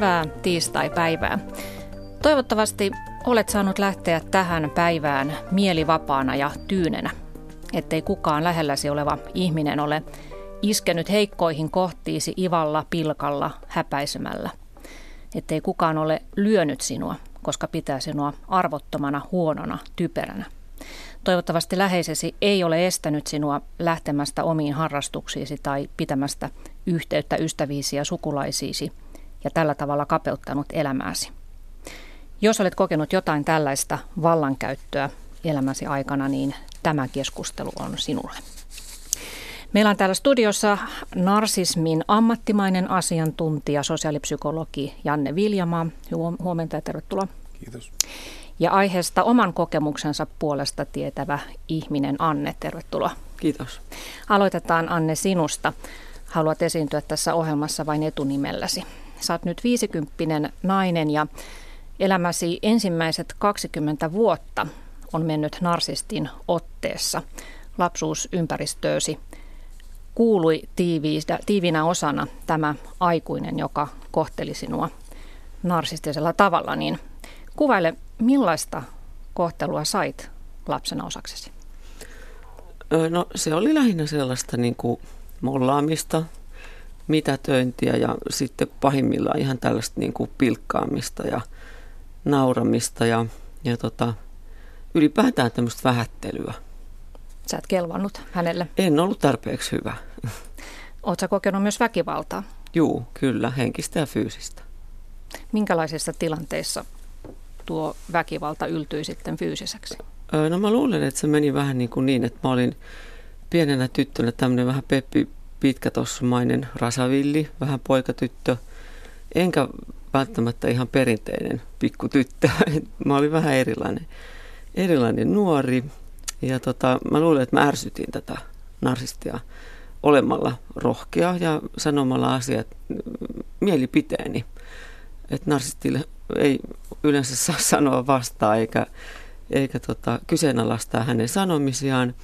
Hyvää tiistai-päivää. Toivottavasti olet saanut lähteä tähän päivään mielivapaana ja tyynenä, ettei kukaan lähelläsi oleva ihminen ole iskenyt heikkoihin kohtiisi ivalla, pilkalla, häpäisemällä. Ettei kukaan ole lyönyt sinua, koska pitää sinua arvottomana, huonona, typeränä. Toivottavasti läheisesi ei ole estänyt sinua lähtemästä omiin harrastuksiisi tai pitämästä yhteyttä ystäviisi ja sukulaisiisi ja tällä tavalla kapeuttanut elämääsi. Jos olet kokenut jotain tällaista vallankäyttöä elämäsi aikana, niin tämä keskustelu on sinulle. Meillä on täällä studiossa narsismin ammattimainen asiantuntija, sosiaalipsykologi Janne Viljamaa. Huomenta ja tervetuloa. Kiitos. Ja aiheesta oman kokemuksensa puolesta tietävä ihminen Anne, tervetuloa. Kiitos. Aloitetaan Anne sinusta. Haluat esiintyä tässä ohjelmassa vain etunimelläsi. Sä oot nyt 50 nainen ja elämäsi ensimmäiset 20 vuotta on mennyt narsistin otteessa. Lapsuusympäristöösi kuului tiiviinä, tiivinä osana tämä aikuinen, joka kohteli sinua narsistisella tavalla, niin kuvaile, millaista kohtelua sait lapsena osaksesi? No se oli lähinnä sellaista niin kuin mollaamista, mitätöintiä ja sitten pahimmillaan ihan tällaista niin kuin pilkkaamista ja nauramista ja, ja tota, ylipäätään tämmöistä vähättelyä. Sä et kelvannut hänelle? En ollut tarpeeksi hyvä. Oletko kokenut myös väkivaltaa? Juu, kyllä, henkistä ja fyysistä. Minkälaisissa tilanteissa tuo väkivalta yltyi sitten fyysiseksi? No mä luulen, että se meni vähän niin, kuin niin että mä olin pienenä tyttönä tämmöinen vähän Peppi pitkätossumainen rasavilli, vähän poikatyttö, enkä välttämättä ihan perinteinen pikkutyttö. mä olin vähän erilainen, erilainen nuori ja tota, mä luulen, että mä ärsytin tätä narsistia olemalla rohkea ja sanomalla asiat mielipiteeni. Että narsistille ei yleensä saa sanoa vastaan eikä, eikä tota, kyseenalaistaa hänen sanomisiaan.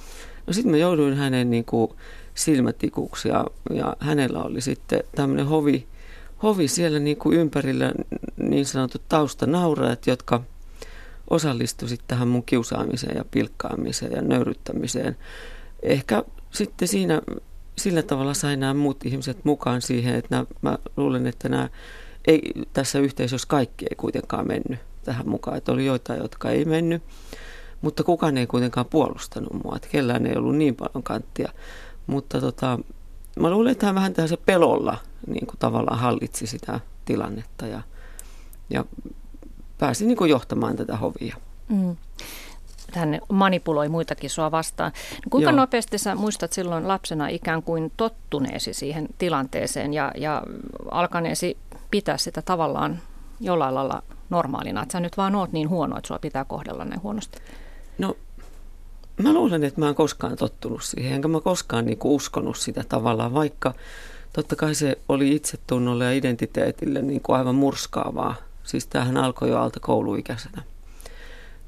No sitten mä jouduin hänen niin kuin, silmätikuksi ja, ja hänellä oli sitten tämmöinen hovi, hovi siellä niin kuin ympärillä niin sanotut taustanaurajat, jotka osallistuivat tähän mun kiusaamiseen ja pilkkaamiseen ja nöyryttämiseen. Ehkä sitten siinä sillä tavalla sain nämä muut ihmiset mukaan siihen, että nämä, mä luulen, että nämä ei, tässä yhteisössä kaikki ei kuitenkaan mennyt tähän mukaan. Että oli joitain, jotka ei mennyt, mutta kukaan ei kuitenkaan puolustanut mua. Että kellään ei ollut niin paljon kanttia. Mutta tota, mä luulen, että hän vähän se pelolla niin kuin tavallaan hallitsi sitä tilannetta ja, ja pääsi niin kuin johtamaan tätä hovia. Mm. Hän manipuloi muitakin sua vastaan. No, kuinka Joo. nopeasti sä muistat silloin lapsena ikään kuin tottuneesi siihen tilanteeseen ja, ja alkaneesi pitää sitä tavallaan jollain lailla normaalina, että sä nyt vaan oot niin huono, että sua pitää kohdella näin huonosti? No Mä luulen, että mä en koskaan tottunut siihen, enkä mä koskaan niinku uskonut sitä tavallaan, vaikka totta kai se oli itsetunnolle ja identiteetille niinku aivan murskaavaa. Siis tämähän alkoi jo alta kouluikäisenä.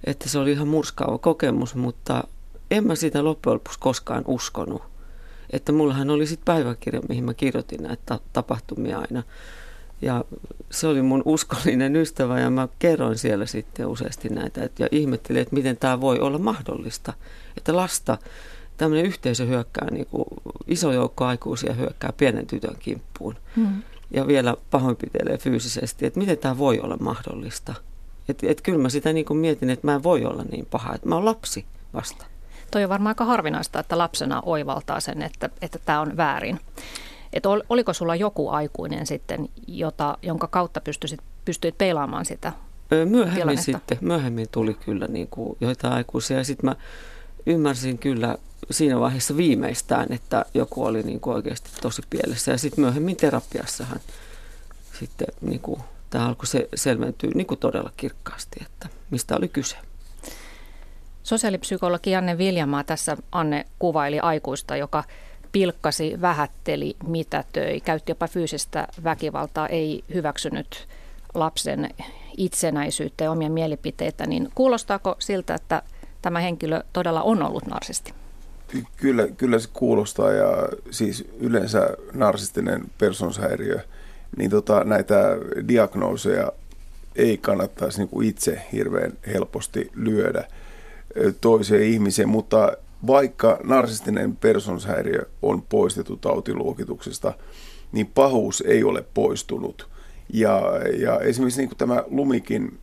Että se oli ihan murskaava kokemus, mutta en mä sitä loppujen lopuksi koskaan uskonut. Että mullahan oli sitten päiväkirja, mihin mä kirjoitin näitä tapahtumia aina. Ja se oli mun uskollinen ystävä ja mä kerroin siellä sitten useasti näitä ja ihmettelin, että miten tämä voi olla mahdollista. Että lasta, tämmöinen yhteisö hyökkää, niin kuin iso joukko aikuisia hyökkää pienen tytön kimppuun. Mm. Ja vielä pahoinpitelee fyysisesti, että miten tämä voi olla mahdollista. Että et kyllä mä sitä niin kuin mietin, että mä en voi olla niin paha, että mä oon lapsi vasta. Toi on varmaan aika harvinaista, että lapsena oivaltaa sen, että, että tämä on väärin. Et ol, oliko sulla joku aikuinen sitten, jota, jonka kautta pystyisit, pystyit peilaamaan sitä Myöhemmin tilannetta? sitten, myöhemmin tuli kyllä niin kuin joitain aikuisia ja sitten mä ymmärsin kyllä siinä vaiheessa viimeistään, että joku oli niin kuin oikeasti tosi pielessä ja sitten myöhemmin terapiassahan sitten niin kuin, tämä alkoi se selventyä niin kuin todella kirkkaasti, että mistä oli kyse. Sosiaalipsykologi Janne Viljamaa tässä Anne kuvaili aikuista, joka pilkkasi, vähätteli, mitätöi, käytti jopa fyysistä väkivaltaa, ei hyväksynyt lapsen itsenäisyyttä ja omia mielipiteitä, niin kuulostaako siltä, että tämä henkilö todella on ollut narsisti? Kyllä, kyllä se kuulostaa ja siis yleensä narsistinen persoonshäiriö niin tota, näitä diagnooseja ei kannattaisi niin kuin itse hirveän helposti lyödä toiseen ihmiseen, mutta vaikka narsistinen persoonashäiriö on poistettu tautiluokituksesta, niin pahuus ei ole poistunut. Ja, ja esimerkiksi niin kuin tämä Lumikin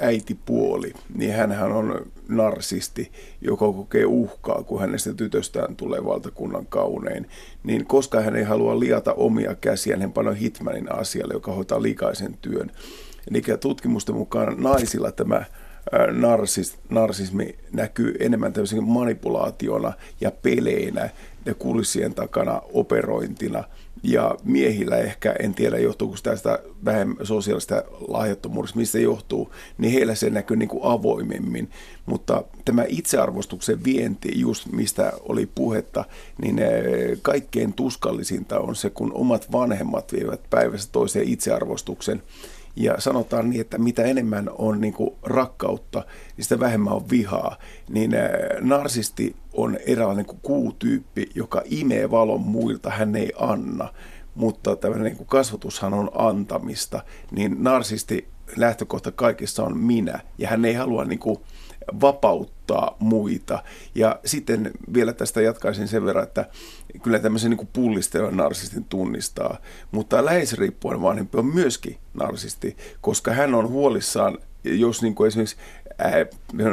äitipuoli, niin hän on narsisti, joka kokee uhkaa, kun hänestä tytöstään tulee valtakunnan kaunein. Niin koska hän ei halua liata omia käsiään, hän panoo Hitmanin asialle, joka hoitaa likaisen työn. Eli tutkimusten mukaan naisilla tämä narsis, narsismi näkyy enemmän tämmöisenä manipulaationa ja peleinä ja kulissien takana operointina. Ja miehillä ehkä, en tiedä johtuuko tästä vähemmän sosiaalista lahjattomuudesta, mistä johtuu, niin heillä se näkyy niin kuin avoimemmin. Mutta tämä itsearvostuksen vienti, just mistä oli puhetta, niin kaikkein tuskallisinta on se, kun omat vanhemmat vievät päivässä toiseen itsearvostuksen ja sanotaan niin, että mitä enemmän on niin kuin rakkautta, niin sitä vähemmän on vihaa. Niin äh, narsisti on eräänlainen kuin kuutyyppi, joka imee valon muilta, hän ei anna. Mutta tämmöinen niin kuin kasvatushan on antamista. Niin narsisti lähtökohta kaikessa on minä. Ja hän ei halua niin kuin vapauttaa muita. Ja sitten vielä tästä jatkaisin sen verran, että kyllä tämmöisen niin pullistelun narsistin tunnistaa, mutta läheisriippuen vanhempi on myöskin narsisti, koska hän on huolissaan, jos niin kuin esimerkiksi ää,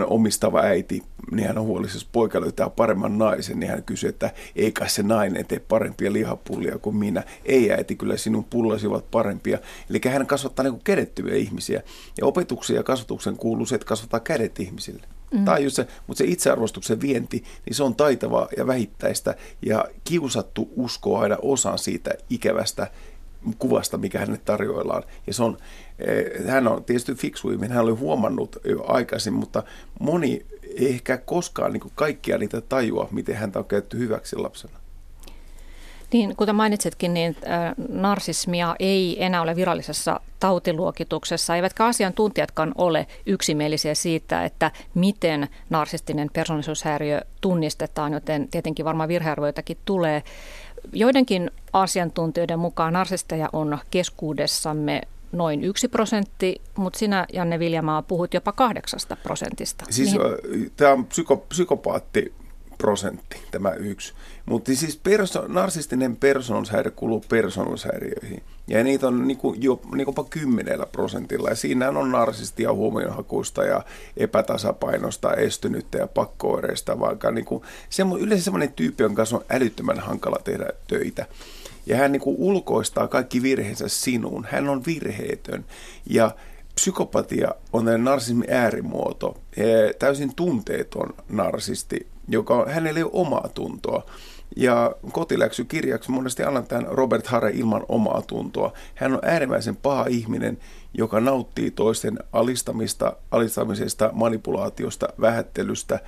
omistava äiti, niin hän on huolissaan, jos poika löytää paremman naisen, niin hän kysyy, että ei kai se nainen tee parempia lihapullia kuin minä. Ei äiti, kyllä sinun pullasi ovat parempia. Eli hän kasvattaa niin kädettyviä ihmisiä. Ja opetuksen ja kasvatuksen kuuluu se, että kasvattaa kädet ihmisille. Mm. Tai just se, mutta se itsearvostuksen vienti, niin se on taitavaa ja vähittäistä ja kiusattu uskoo aina osan siitä ikävästä kuvasta, mikä hänelle tarjoillaan. Ja se on, eh, hän on tietysti fiksu ihminen, hän oli huomannut jo aikaisin, mutta moni ei ehkä koskaan niin kaikkia niitä tajua, miten häntä on käytetty hyväksi lapsena. Niin, kuten mainitsitkin, niin äh, narsismia ei enää ole virallisessa tautiluokituksessa, eivätkä asiantuntijatkaan ole yksimielisiä siitä, että miten narsistinen persoonallisuushäiriö tunnistetaan, joten tietenkin varmaan virhearvoitakin tulee. Joidenkin asiantuntijoiden mukaan narsisteja on keskuudessamme noin yksi prosentti, mutta sinä, Janne Viljamaa, puhut jopa kahdeksasta prosentista. Siis niin... tämä on psyko, psykopaatti prosentti, tämä yksi. Mutta siis perso- narsistinen persoonallisuushäiriö kuuluu persoonallisuushäiriöihin. Ja niitä on niinku, jo, niinku kymmenellä prosentilla. Ja siinä on narsistia huomionhakuista ja epätasapainosta, estynyttä ja pakkooireista. Vaikka niinku, se, yleensä sellainen tyyppi, jonka kanssa on älyttömän hankala tehdä töitä. Ja hän niinku ulkoistaa kaikki virheensä sinuun. Hän on virheetön. Ja psykopatia on narsismin äärimuoto. Täysin tunteeton narsisti, joka hänellä ei ole omaa tuntoa. Ja kotiläksykirjaksi monesti annan tämän Robert Hare ilman omaa tuntoa. Hän on äärimmäisen paha ihminen, joka nauttii toisten alistamista, alistamisesta, manipulaatiosta, vähättelystä.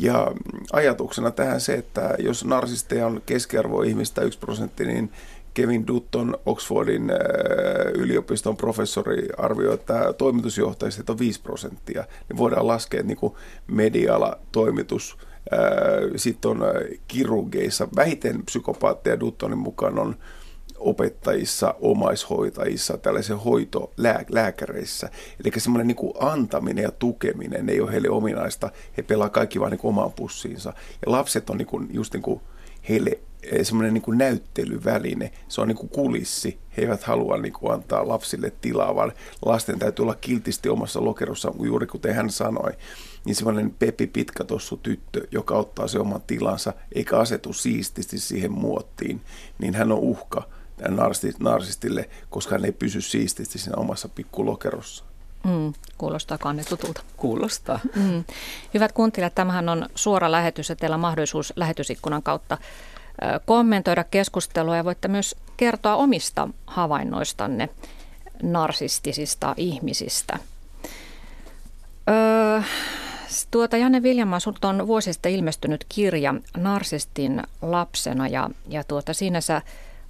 Ja ajatuksena tähän se, että jos narsisteja on keskiarvo ihmistä 1 prosentti, niin Kevin Dutton, Oxfordin äh, yliopiston professori, arvioi, että toimitusjohtajista on 5 prosenttia. Niin voidaan laskea, että niin mediala toimitus sitten on kirurgeissa, vähiten psykopaatteja Duttonin mukaan on opettajissa, omaishoitajissa, tällaisissa hoitolääkäreissä. Eli semmoinen niin antaminen ja tukeminen ei ole heille ominaista. He pelaa kaikki vain niin omaan pussiinsa. Ja lapset on niin kuin, just niin kuin heille eh, semmoinen niin näyttelyväline, se on niin kuin kulissi. He eivät halua niin kuin antaa lapsille tilaa, vaan lasten täytyy olla kiltisti omassa lokerossa, juuri kuten hän sanoi. Niin semmoinen Pepi Pitkätossu tyttö, joka ottaa se oman tilansa, eikä asetu siististi siihen muottiin, niin hän on uhka narsistille, koska hän ei pysy siististi siinä omassa pikkulokerossa. Mm, kuulostaa kanne tutulta. Kuulostaa. Mm. Hyvät kuuntelijat, tämähän on suora lähetys ja teillä on mahdollisuus lähetysikkunan kautta kommentoida keskustelua ja voitte myös kertoa omista havainnoistanne narsistisista ihmisistä. Öö, tuota Janne Viljamaa, sinulta on vuosi sitten ilmestynyt kirja Narsistin lapsena ja, ja tuota, siinä sä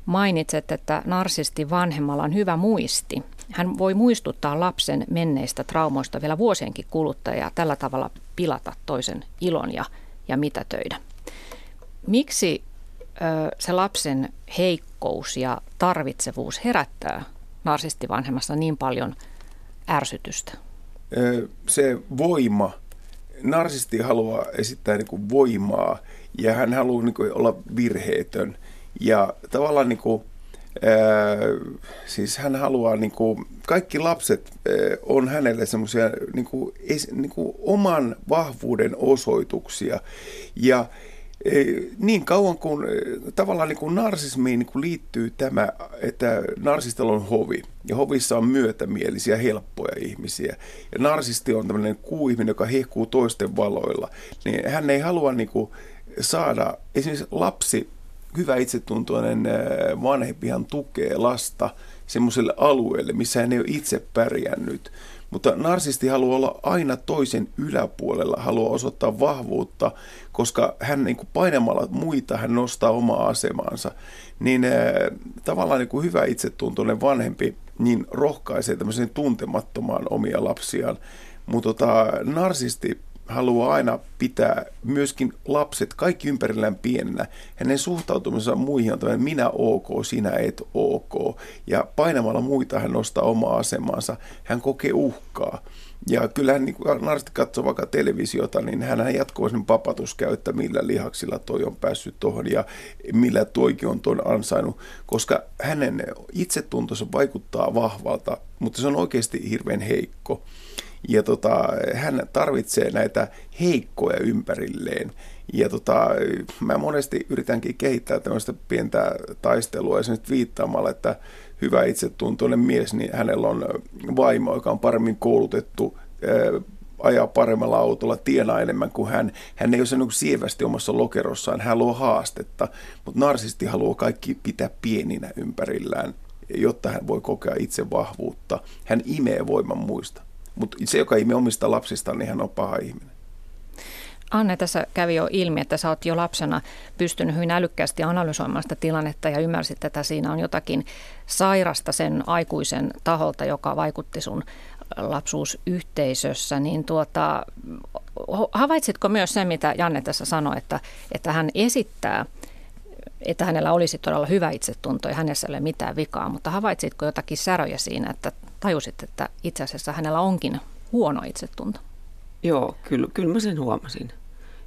mainitset, että narsistin vanhemmalla on hyvä muisti. Hän voi muistuttaa lapsen menneistä traumoista vielä vuosienkin kuluttua ja tällä tavalla pilata toisen ilon ja, ja mitätöidä. Miksi ö, se lapsen heikkous ja tarvitsevuus herättää narsistivanhemmassa niin paljon ärsytystä? Se voima, narsisti haluaa esittää niin kuin voimaa ja hän haluaa niin kuin olla virheetön. Ja tavallaan niin kuin, ää, siis hän haluaa, niin kuin, kaikki lapset ää, on hänelle semmoisia niin niin oman vahvuuden osoituksia. Ja niin kauan kuin tavallaan niin kuin narsismiin niin kuin liittyy tämä, että narsistilla on hovi. Ja hovissa on myötämielisiä, helppoja ihmisiä. Ja narsisti on tämmöinen kuuihminen, joka hehkuu toisten valoilla, niin hän ei halua niin kuin saada, esimerkiksi lapsi, hyvä itsetuntoinen vanhempihan tukee lasta semmoiselle alueelle, missä hän ei ole itse pärjännyt. Mutta narsisti haluaa olla aina toisen yläpuolella, haluaa osoittaa vahvuutta, koska hän niin kuin painamalla muita, hän nostaa omaa asemaansa. Niin äh, tavallaan niin kuin hyvä itsetuntoinen vanhempi niin rohkaisee tämmöisen tuntemattomaan omia lapsiaan. Mutta tota, narsisti haluaa aina pitää myöskin lapset kaikki ympärillään pienenä. Hänen suhtautumisensa muihin on tämmöinen minä ok, sinä et ok. Ja painamalla muita hän nostaa omaa asemansa. Hän kokee uhkaa. Ja kyllähän niin kun narsti katsoo vaikka televisiota, niin hän jatkuvasti papatus käyttää, millä lihaksilla toi on päässyt tuohon ja millä toikin on tuon ansainnut, koska hänen itsetuntonsa vaikuttaa vahvalta, mutta se on oikeasti hirveän heikko. Ja tota, hän tarvitsee näitä heikkoja ympärilleen. Ja tota, mä monesti yritänkin kehittää tämmöistä pientä taistelua esimerkiksi viittaamalla, että hyvä itsetuntoinen mies, niin hänellä on vaimo, joka on paremmin koulutettu, ajaa paremmalla autolla, tienaa enemmän kuin hän. Hän ei ole niin sievästi omassa lokerossaan, hän luo haastetta, mutta narsisti haluaa kaikki pitää pieninä ympärillään, jotta hän voi kokea itse vahvuutta. Hän imee voiman muista. Mutta se, joka imee omista lapsista, niin hän on paha ihminen. Anne, tässä kävi jo ilmi, että sä oot jo lapsena pystynyt hyvin älykkäästi analysoimaan sitä tilannetta ja ymmärsit, että siinä on jotakin sairasta sen aikuisen taholta, joka vaikutti sun lapsuusyhteisössä, niin tuota, havaitsitko myös sen, mitä Janne tässä sanoi, että, että hän esittää, että hänellä olisi todella hyvä itsetunto ja hänessä ei ole mitään vikaa, mutta havaitsitko jotakin säröjä siinä, että tajusit, että itse asiassa hänellä onkin huono itsetunto? Joo, kyllä, kyllä mä sen huomasin.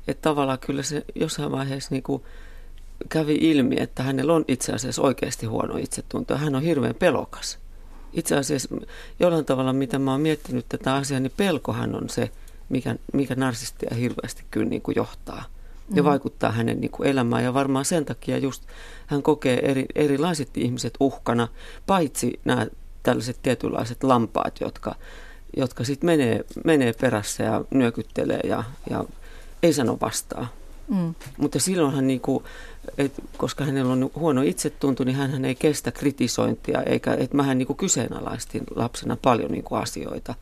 Että tavallaan kyllä se jossain vaiheessa niin kuin kävi ilmi, että hänellä on itse asiassa oikeasti huono itsetunto. Hän on hirveän pelokas. Itse asiassa jollain tavalla, mitä mä oon miettinyt tätä asiaa, niin pelkohan on se, mikä, mikä narsistia hirveästi kyllä niin kuin johtaa ja mm-hmm. vaikuttaa hänen niin kuin elämään. Ja varmaan sen takia just hän kokee eri, erilaiset ihmiset uhkana, paitsi nämä tällaiset tietynlaiset lampaat, jotka, jotka sitten menee, menee perässä ja nyökyttelee ja, ja ei sano vastaa. Mm. Mutta silloinhan, niinku, et, koska hänellä on huono itsetunto, niin hän ei kestä kritisointia, eikä, et mähän niinku kyseenalaistin lapsena paljon niinku asioita.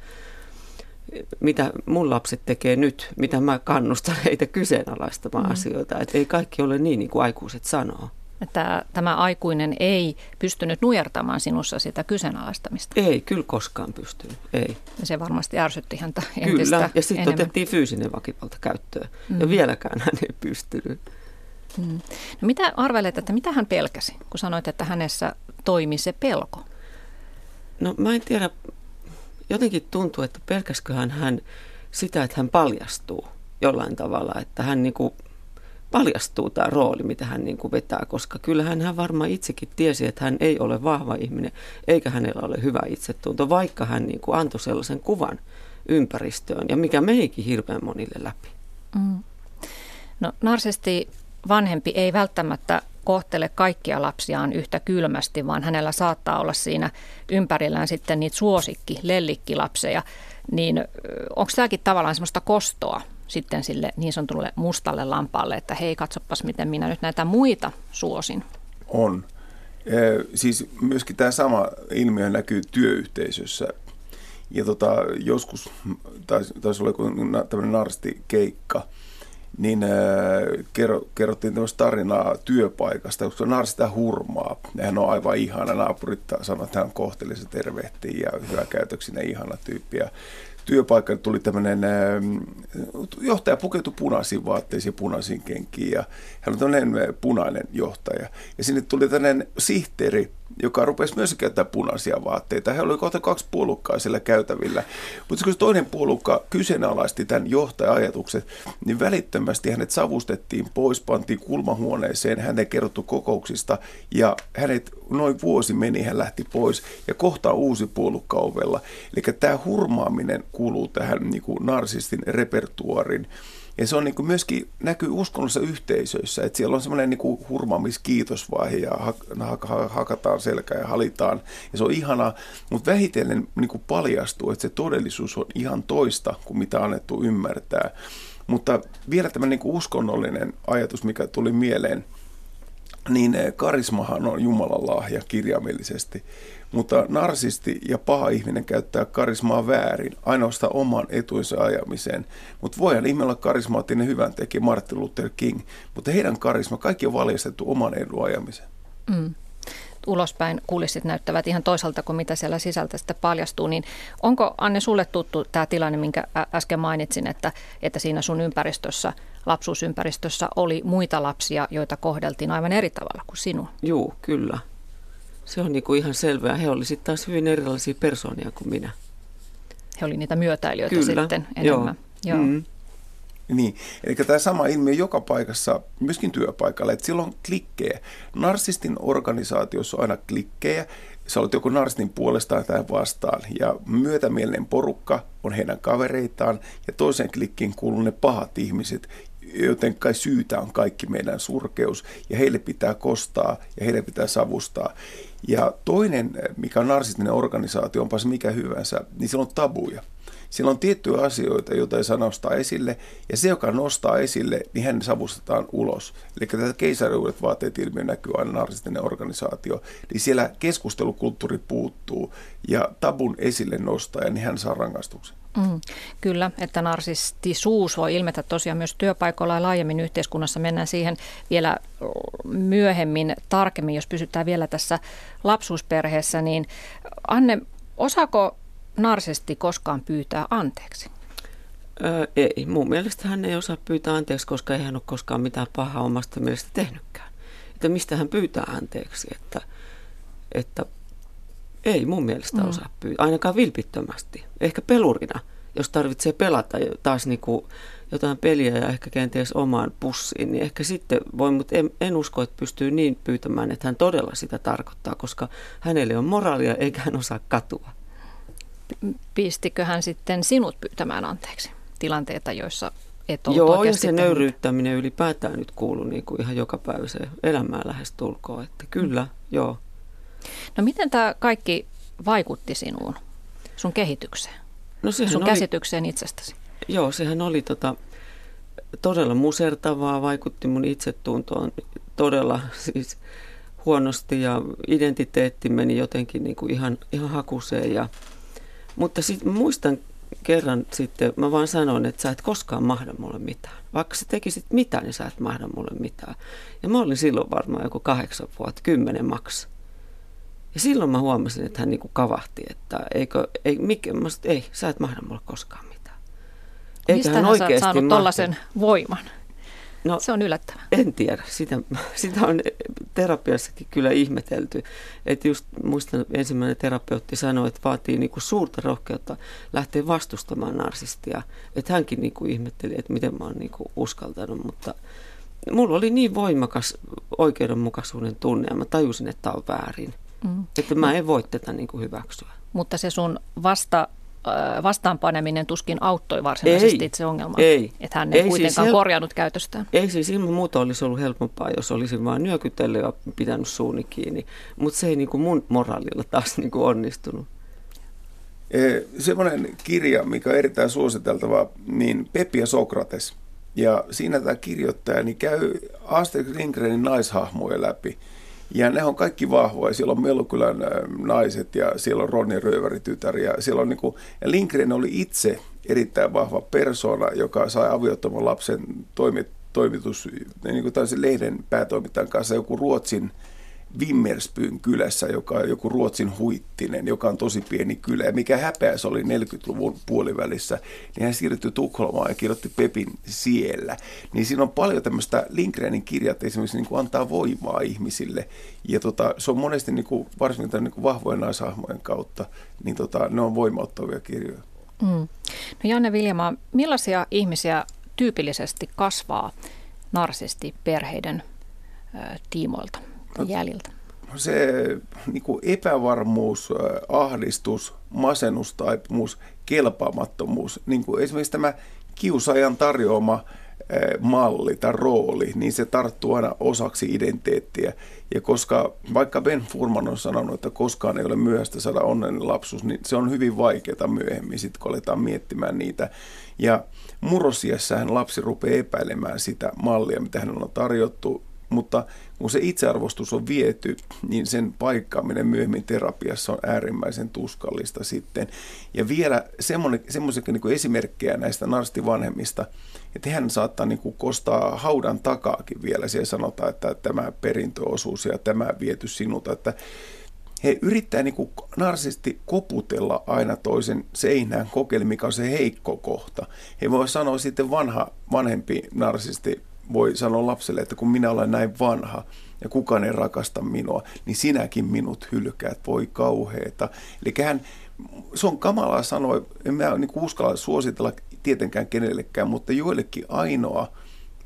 Mitä mun lapset tekee nyt, mitä mä kannustan heitä kyseenalaistamaan mm. asioita. Et ei kaikki ole niin, niin kuin aikuiset sanoo että tämä aikuinen ei pystynyt nujertamaan sinussa sitä kyseenalaistamista. Ei, kyllä koskaan pystynyt, ei. Ja se varmasti ärsytti häntä entistä Kyllä, ja sitten otettiin fyysinen väkivalta käyttöön, mm. ja vieläkään hän ei pystynyt. Mm. No mitä arvelet, että mitä hän pelkäsi, kun sanoit, että hänessä toimi se pelko? No mä en tiedä, jotenkin tuntuu, että pelkäsköhän hän sitä, että hän paljastuu jollain tavalla, että hän niinku paljastuu tämä rooli, mitä hän niin kuin vetää, koska kyllähän hän varmaan itsekin tiesi, että hän ei ole vahva ihminen, eikä hänellä ole hyvä itsetunto, vaikka hän niin kuin antoi sellaisen kuvan ympäristöön, ja mikä menikin hirveän monille läpi. Mm. No narsisti vanhempi ei välttämättä kohtele kaikkia lapsiaan yhtä kylmästi, vaan hänellä saattaa olla siinä ympärillään sitten niitä suosikki, lellikkilapseja. Niin onko tämäkin tavallaan semmoista kostoa sitten sille niin sanotulle mustalle lampaalle, että hei, katsopas miten minä nyt näitä muita suosin. On. Siis myöskin tämä sama ilmiö näkyy työyhteisössä. Ja tota, joskus taisi, taisi olla tämmöinen narstikeikka, niin äh, kerro, kerrottiin tämmöistä tarinaa työpaikasta, koska narsi sitä hurmaa. Hän on aivan ihana. Naapurit sanoivat, että hän kohteli se tervehtii ja hyväkäytöksinen ihana tyyppi. Ja työpaikalle tuli tämmöinen, johtaja pukeutui punaisiin vaatteisiin, punaisiin kenkiin ja hän on tämmöinen punainen johtaja. Ja sinne tuli tämmöinen sihteeri, joka rupesi myös käyttää punaisia vaatteita. He oli kohta kaksi puolukkaa siellä käytävillä. Mutta kun toinen puolukka kyseenalaisti tämän johtaja-ajatukset, niin välittömästi hänet savustettiin pois, pantiin kulmahuoneeseen, hänen kerrottu kokouksista ja hänet noin vuosi meni, hän lähti pois ja kohta uusi puolukka ovella. Eli tämä hurmaaminen kuuluu tähän niin kuin narsistin repertuarin ja se on niin kuin myöskin näkyy uskonnollisissa yhteisöissä, että siellä on semmoinen niin hurmaamiskiitosvaihe ja hakataan selkä ja halitaan. Ja se on ihana, mutta vähitellen niin kuin paljastuu, että se todellisuus on ihan toista kuin mitä annettu ymmärtää. Mutta vielä tämä niin uskonnollinen ajatus, mikä tuli mieleen, niin karismahan on Jumalan lahja kirjaimellisesti. Mutta narsisti ja paha ihminen käyttää karismaa väärin, ainoastaan oman etuinsa ajamiseen. Mutta voihan ihminen olla karismaattinen hyvän tekijä Martin Luther King, mutta heidän karisma, kaikki on valjastettu oman edun ajamiseen. Mm ulospäin kulissit näyttävät ihan toisaalta kuin mitä siellä sisältä sitten paljastuu, niin onko Anne sulle tuttu tämä tilanne, minkä äsken mainitsin, että, että siinä sun ympäristössä, lapsuusympäristössä oli muita lapsia, joita kohdeltiin aivan eri tavalla kuin sinua? Joo, kyllä. Se on niinku ihan selvää. He olisivat taas hyvin erilaisia persoonia kuin minä. He olivat niitä myötäilijöitä Kyllä, sitten enemmän. Joo. Joo. Mm. Niin, eli tämä sama ilmiö joka paikassa, myöskin työpaikalla, että silloin klikkejä. Narsistin organisaatiossa on aina klikkejä, sä olet joko narsistin puolestaan tai vastaan, ja myötämielinen porukka on heidän kavereitaan, ja toiseen klikkiin kuuluu ne pahat ihmiset, joten kai syytä on kaikki meidän surkeus, ja heille pitää kostaa, ja heille pitää savustaa. Ja toinen, mikä on narsistinen organisaatio, onpa se mikä hyvänsä, niin sillä on tabuja. Siellä on tiettyjä asioita, joita ei saa nostaa esille, ja se, joka nostaa esille, niin hän savustetaan ulos. Eli tätä keisariuudet vaateet ilmiö näkyy aina narsistinen organisaatio, niin siellä keskustelukulttuuri puuttuu, ja tabun esille nostaja, niin hän saa rangaistuksen. Mm, kyllä, että narsistisuus voi ilmetä tosiaan myös työpaikoilla ja laajemmin yhteiskunnassa. Mennään siihen vielä myöhemmin tarkemmin, jos pysytään vielä tässä lapsuusperheessä. Niin Anne, osaako narsisti koskaan pyytää anteeksi? Öö, ei, mun mielestä hän ei osaa pyytää anteeksi, koska ei hän ole koskaan mitään pahaa omasta mielestä tehnytkään. Että mistä hän pyytää anteeksi, että, että ei mun mielestä mm. osaa pyytää, ainakaan vilpittömästi. Ehkä pelurina, jos tarvitsee pelata taas niin kuin jotain peliä ja ehkä kenties omaan pussiin, niin ehkä sitten voi, mutta en, en usko, että pystyy niin pyytämään, että hän todella sitä tarkoittaa, koska hänelle on moraalia eikä hän osaa katua. Pistikö hän sitten sinut pyytämään anteeksi tilanteita, joissa et ollut Joo, ja se nöyryyttäminen ylipäätään nyt kuuluu niin kuin ihan joka päivä se elämään lähes tulkoon, että kyllä, mm. joo. No miten tämä kaikki vaikutti sinuun, sun kehitykseen, no sun oli, käsitykseen itsestäsi? Joo, sehän oli tota, todella musertavaa, vaikutti mun itsetuntoon todella siis huonosti ja identiteetti meni jotenkin niin kuin ihan, ihan hakuseen. Ja, mutta sitten muistan kerran sitten, mä vaan sanoin, että sä et koskaan mahda mulle mitään. Vaikka sä tekisit mitään, niin sä et mahda mulle mitään. Ja mä olin silloin varmaan joku kahdeksan vuotta, kymmenen maks. Ja silloin mä huomasin, että hän niinku kavahti, että eikö, ei, mikä, mä sit, ei, sä et mahda mulle koskaan mitään. Eikä Mistä hän, hän oikeasti saanut tollaisen voiman? No, se on yllättävää. En tiedä. Sitä, sitä on terapiassakin kyllä ihmetelty. Että just muistan ensimmäinen terapeutti sanoi, että vaatii niinku suurta rohkeutta lähteä vastustamaan narsistia. Että hänkin niinku ihmetteli, että miten mä oon niinku uskaltanut, mutta mulla oli niin voimakas oikeudenmukaisuuden tunne ja mä tajusin, että tämä on väärin. Mm. Että mä en voi tätä niin kuin hyväksyä. Mutta se sun vasta, vastaanpaneminen tuskin auttoi varsinaisesti ei, itse ongelmaa. Ei. Että hän ei, ei siis kuitenkaan siis korjannut käytöstään. Ei siis ilman muuta olisi ollut helpompaa, jos olisin vain nyökytellyt ja pitänyt suuni kiinni. Mutta se ei niin kuin mun moraalilla taas niin kuin onnistunut. E, semmoinen kirja, mikä on erittäin suositeltava, niin Peppi ja Sokrates. Ja siinä tämä kirjoittaja niin käy Astrid Lindgrenin naishahmoja läpi – ja ne on kaikki vahvoja. Siellä on Mellukylän naiset ja siellä on Ronni Rööveri-tytär. Ja, siellä on niin kuin, ja Lindgren oli itse erittäin vahva persona, joka sai aviottoman lapsen toimit, toimitus niin kuin lehden päätoimittajan kanssa joku Ruotsin Vimmerspyn kylässä, joka on joku Ruotsin huittinen, joka on tosi pieni kylä. Ja mikä häpeä se oli 40-luvun puolivälissä, niin hän siirtyi Tukholmaan ja kirjoitti Pepin siellä. Niin siinä on paljon tämmöistä Lindgrenin kirjat esimerkiksi niin kuin antaa voimaa ihmisille. Ja tota, se on monesti niin kuin, varsinkin niin kuin vahvojen naisahmojen kautta, niin tota, ne on voimauttavia kirjoja. Mm. No Janne Viljamaa, millaisia ihmisiä tyypillisesti kasvaa narsisti perheiden tiimoilta jäljiltä? Se niin kuin epävarmuus, ahdistus, masennustaipumus, kelpaamattomuus, niin kuin esimerkiksi tämä kiusaajan tarjoama malli tai rooli, niin se tarttuu aina osaksi identiteettiä. Ja koska vaikka Ben Furman on sanonut, että koskaan ei ole myöhäistä saada onnellinen lapsuus, niin se on hyvin vaikeaa myöhemmin, sit kun aletaan miettimään niitä. Ja murrosiässähän lapsi rupeaa epäilemään sitä mallia, mitä hän on tarjottu, mutta kun se itsearvostus on viety, niin sen paikkaaminen myöhemmin terapiassa on äärimmäisen tuskallista sitten. Ja vielä semmoisia niin esimerkkejä näistä vanhemmista, että hän saattaa niin kuin kostaa haudan takaakin vielä. Siellä sanotaan, että tämä perintöosuus ja tämä viety sinulta, että he yrittää niin kuin narsisti koputella aina toisen seinään kokeilla, mikä on se heikko kohta. He voi sanoa sitten vanha, vanhempi narsisti voi sanoa lapselle, että kun minä olen näin vanha ja kukaan ei rakasta minua, niin sinäkin minut hylkäät, voi kauheeta. Eli hän, se on kamalaa sanoa, en mä niin uskalla suositella tietenkään kenellekään, mutta joillekin ainoa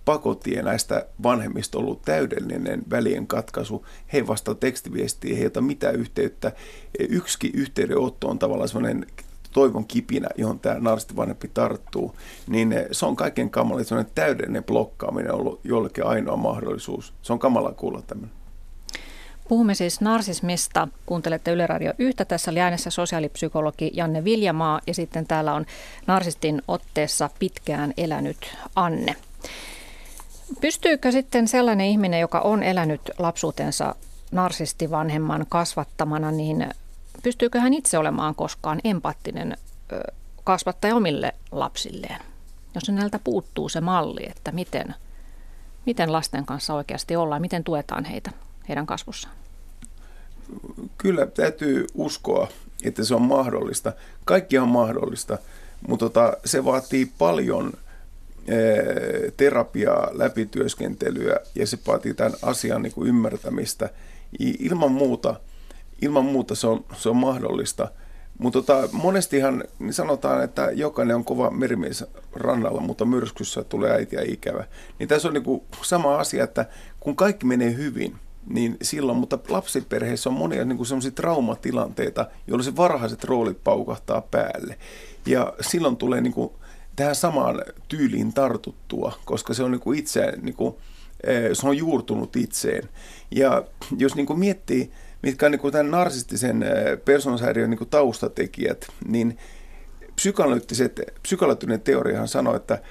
pakotie näistä vanhemmista ollut täydellinen välien katkaisu. He vasta tekstiviestiä, he ei ota mitään yhteyttä. Yksikin yhteydenotto on tavallaan sellainen toivon kipinä, johon tämä vanhempi tarttuu, niin se on kaiken kamala, sellainen täydellinen blokkaaminen ollut jollekin ainoa mahdollisuus. Se on kamala kuulla tämmöinen. Puhumme siis narsismista. Kuuntelette Yle Radio yhtä. Tässä oli äänessä sosiaalipsykologi Janne Viljamaa ja sitten täällä on narsistin otteessa pitkään elänyt Anne. Pystyykö sitten sellainen ihminen, joka on elänyt lapsuutensa narsistivanhemman kasvattamana, niin pystyykö hän itse olemaan koskaan empaattinen kasvattaja omille lapsilleen? Jos häneltä puuttuu se malli, että miten, miten lasten kanssa oikeasti ollaan, miten tuetaan heitä heidän kasvussaan? Kyllä täytyy uskoa, että se on mahdollista. Kaikki on mahdollista, mutta tota, se vaatii paljon terapiaa, läpityöskentelyä ja se vaatii tämän asian niin kuin ymmärtämistä. Ilman muuta – ilman muuta se on, se on mahdollista. Mutta tota, monestihan sanotaan, että jokainen on kova merimies rannalla, mutta myrskyssä tulee äitiä ikävä. Niin tässä on niinku sama asia, että kun kaikki menee hyvin, niin silloin, mutta lapsiperheissä on monia niin sellaisia traumatilanteita, jolloin se varhaiset roolit paukahtaa päälle. Ja silloin tulee niin kuin tähän samaan tyyliin tartuttua, koska se on niin kuin itse, niin kuin, eh, se on juurtunut itseen. Ja jos niin kuin miettii, mitkä on niin tämän narsistisen persoonashäiriön niin taustatekijät, niin psykoanalyyttinen teoriahan sanoo, että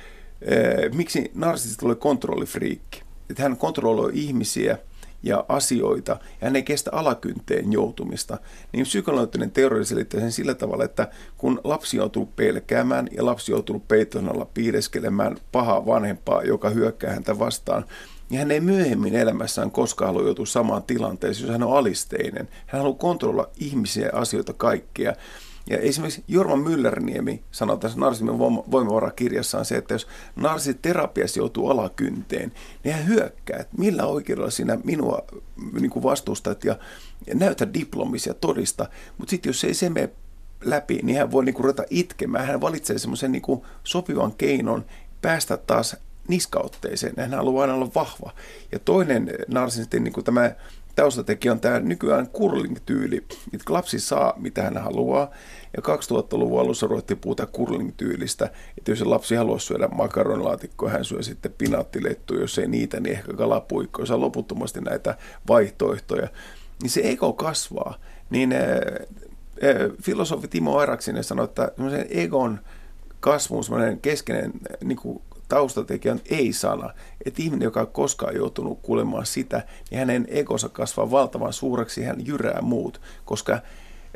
miksi narsistit oli kontrollifriikki. Että hän kontrolloi ihmisiä ja asioita, ja hän ei kestä alakynteen joutumista. Niin psykoanalyyttinen teoria selittää sen sillä tavalla, että kun lapsi joutuu pelkäämään ja lapsi joutuu peiton alla piileskelemään pahaa vanhempaa, joka hyökkää häntä vastaan, niin hän ei myöhemmin elämässään koskaan halua joutua samaan tilanteeseen, jos hän on alisteinen. Hän haluaa kontrolloida ihmisiä ja asioita kaikkea. Ja esimerkiksi Jorma Müllerniemi sanoo tässä Narsismin voimavarakirjassaan se, että jos narsiterapiassa joutuu alakynteen, niin hän hyökkää, että millä oikeudella sinä minua niin kuin vastustat ja, ja näytä diplomisia todista. Mutta sitten jos ei se mene läpi, niin hän voi niin kuin ruveta itkemään. Hän valitsee semmoisen niin sopivan keinon päästä taas niskautteeseen. Hän haluaa aina olla vahva. Ja toinen narsistin niin tämä taustatekijä on tämä nykyään curling-tyyli, että lapsi saa mitä hän haluaa. Ja 2000-luvun alussa ruvettiin puhuta curling-tyylistä, että jos lapsi haluaa syödä makaronilaatikkoa, hän syö sitten pinaattilettu, jos ei niitä, niin ehkä kalapuikko, saa loputtomasti näitä vaihtoehtoja. Niin se ego kasvaa. Niin filosofi Timo Airaksinen sanoi, että egon kasvu, semmoinen keskeinen niin kuin taustatekijä on ei-sana. Että ihminen, joka on koskaan joutunut kuulemaan sitä, niin hänen egonsa kasvaa valtavan suureksi, hän jyrää muut, koska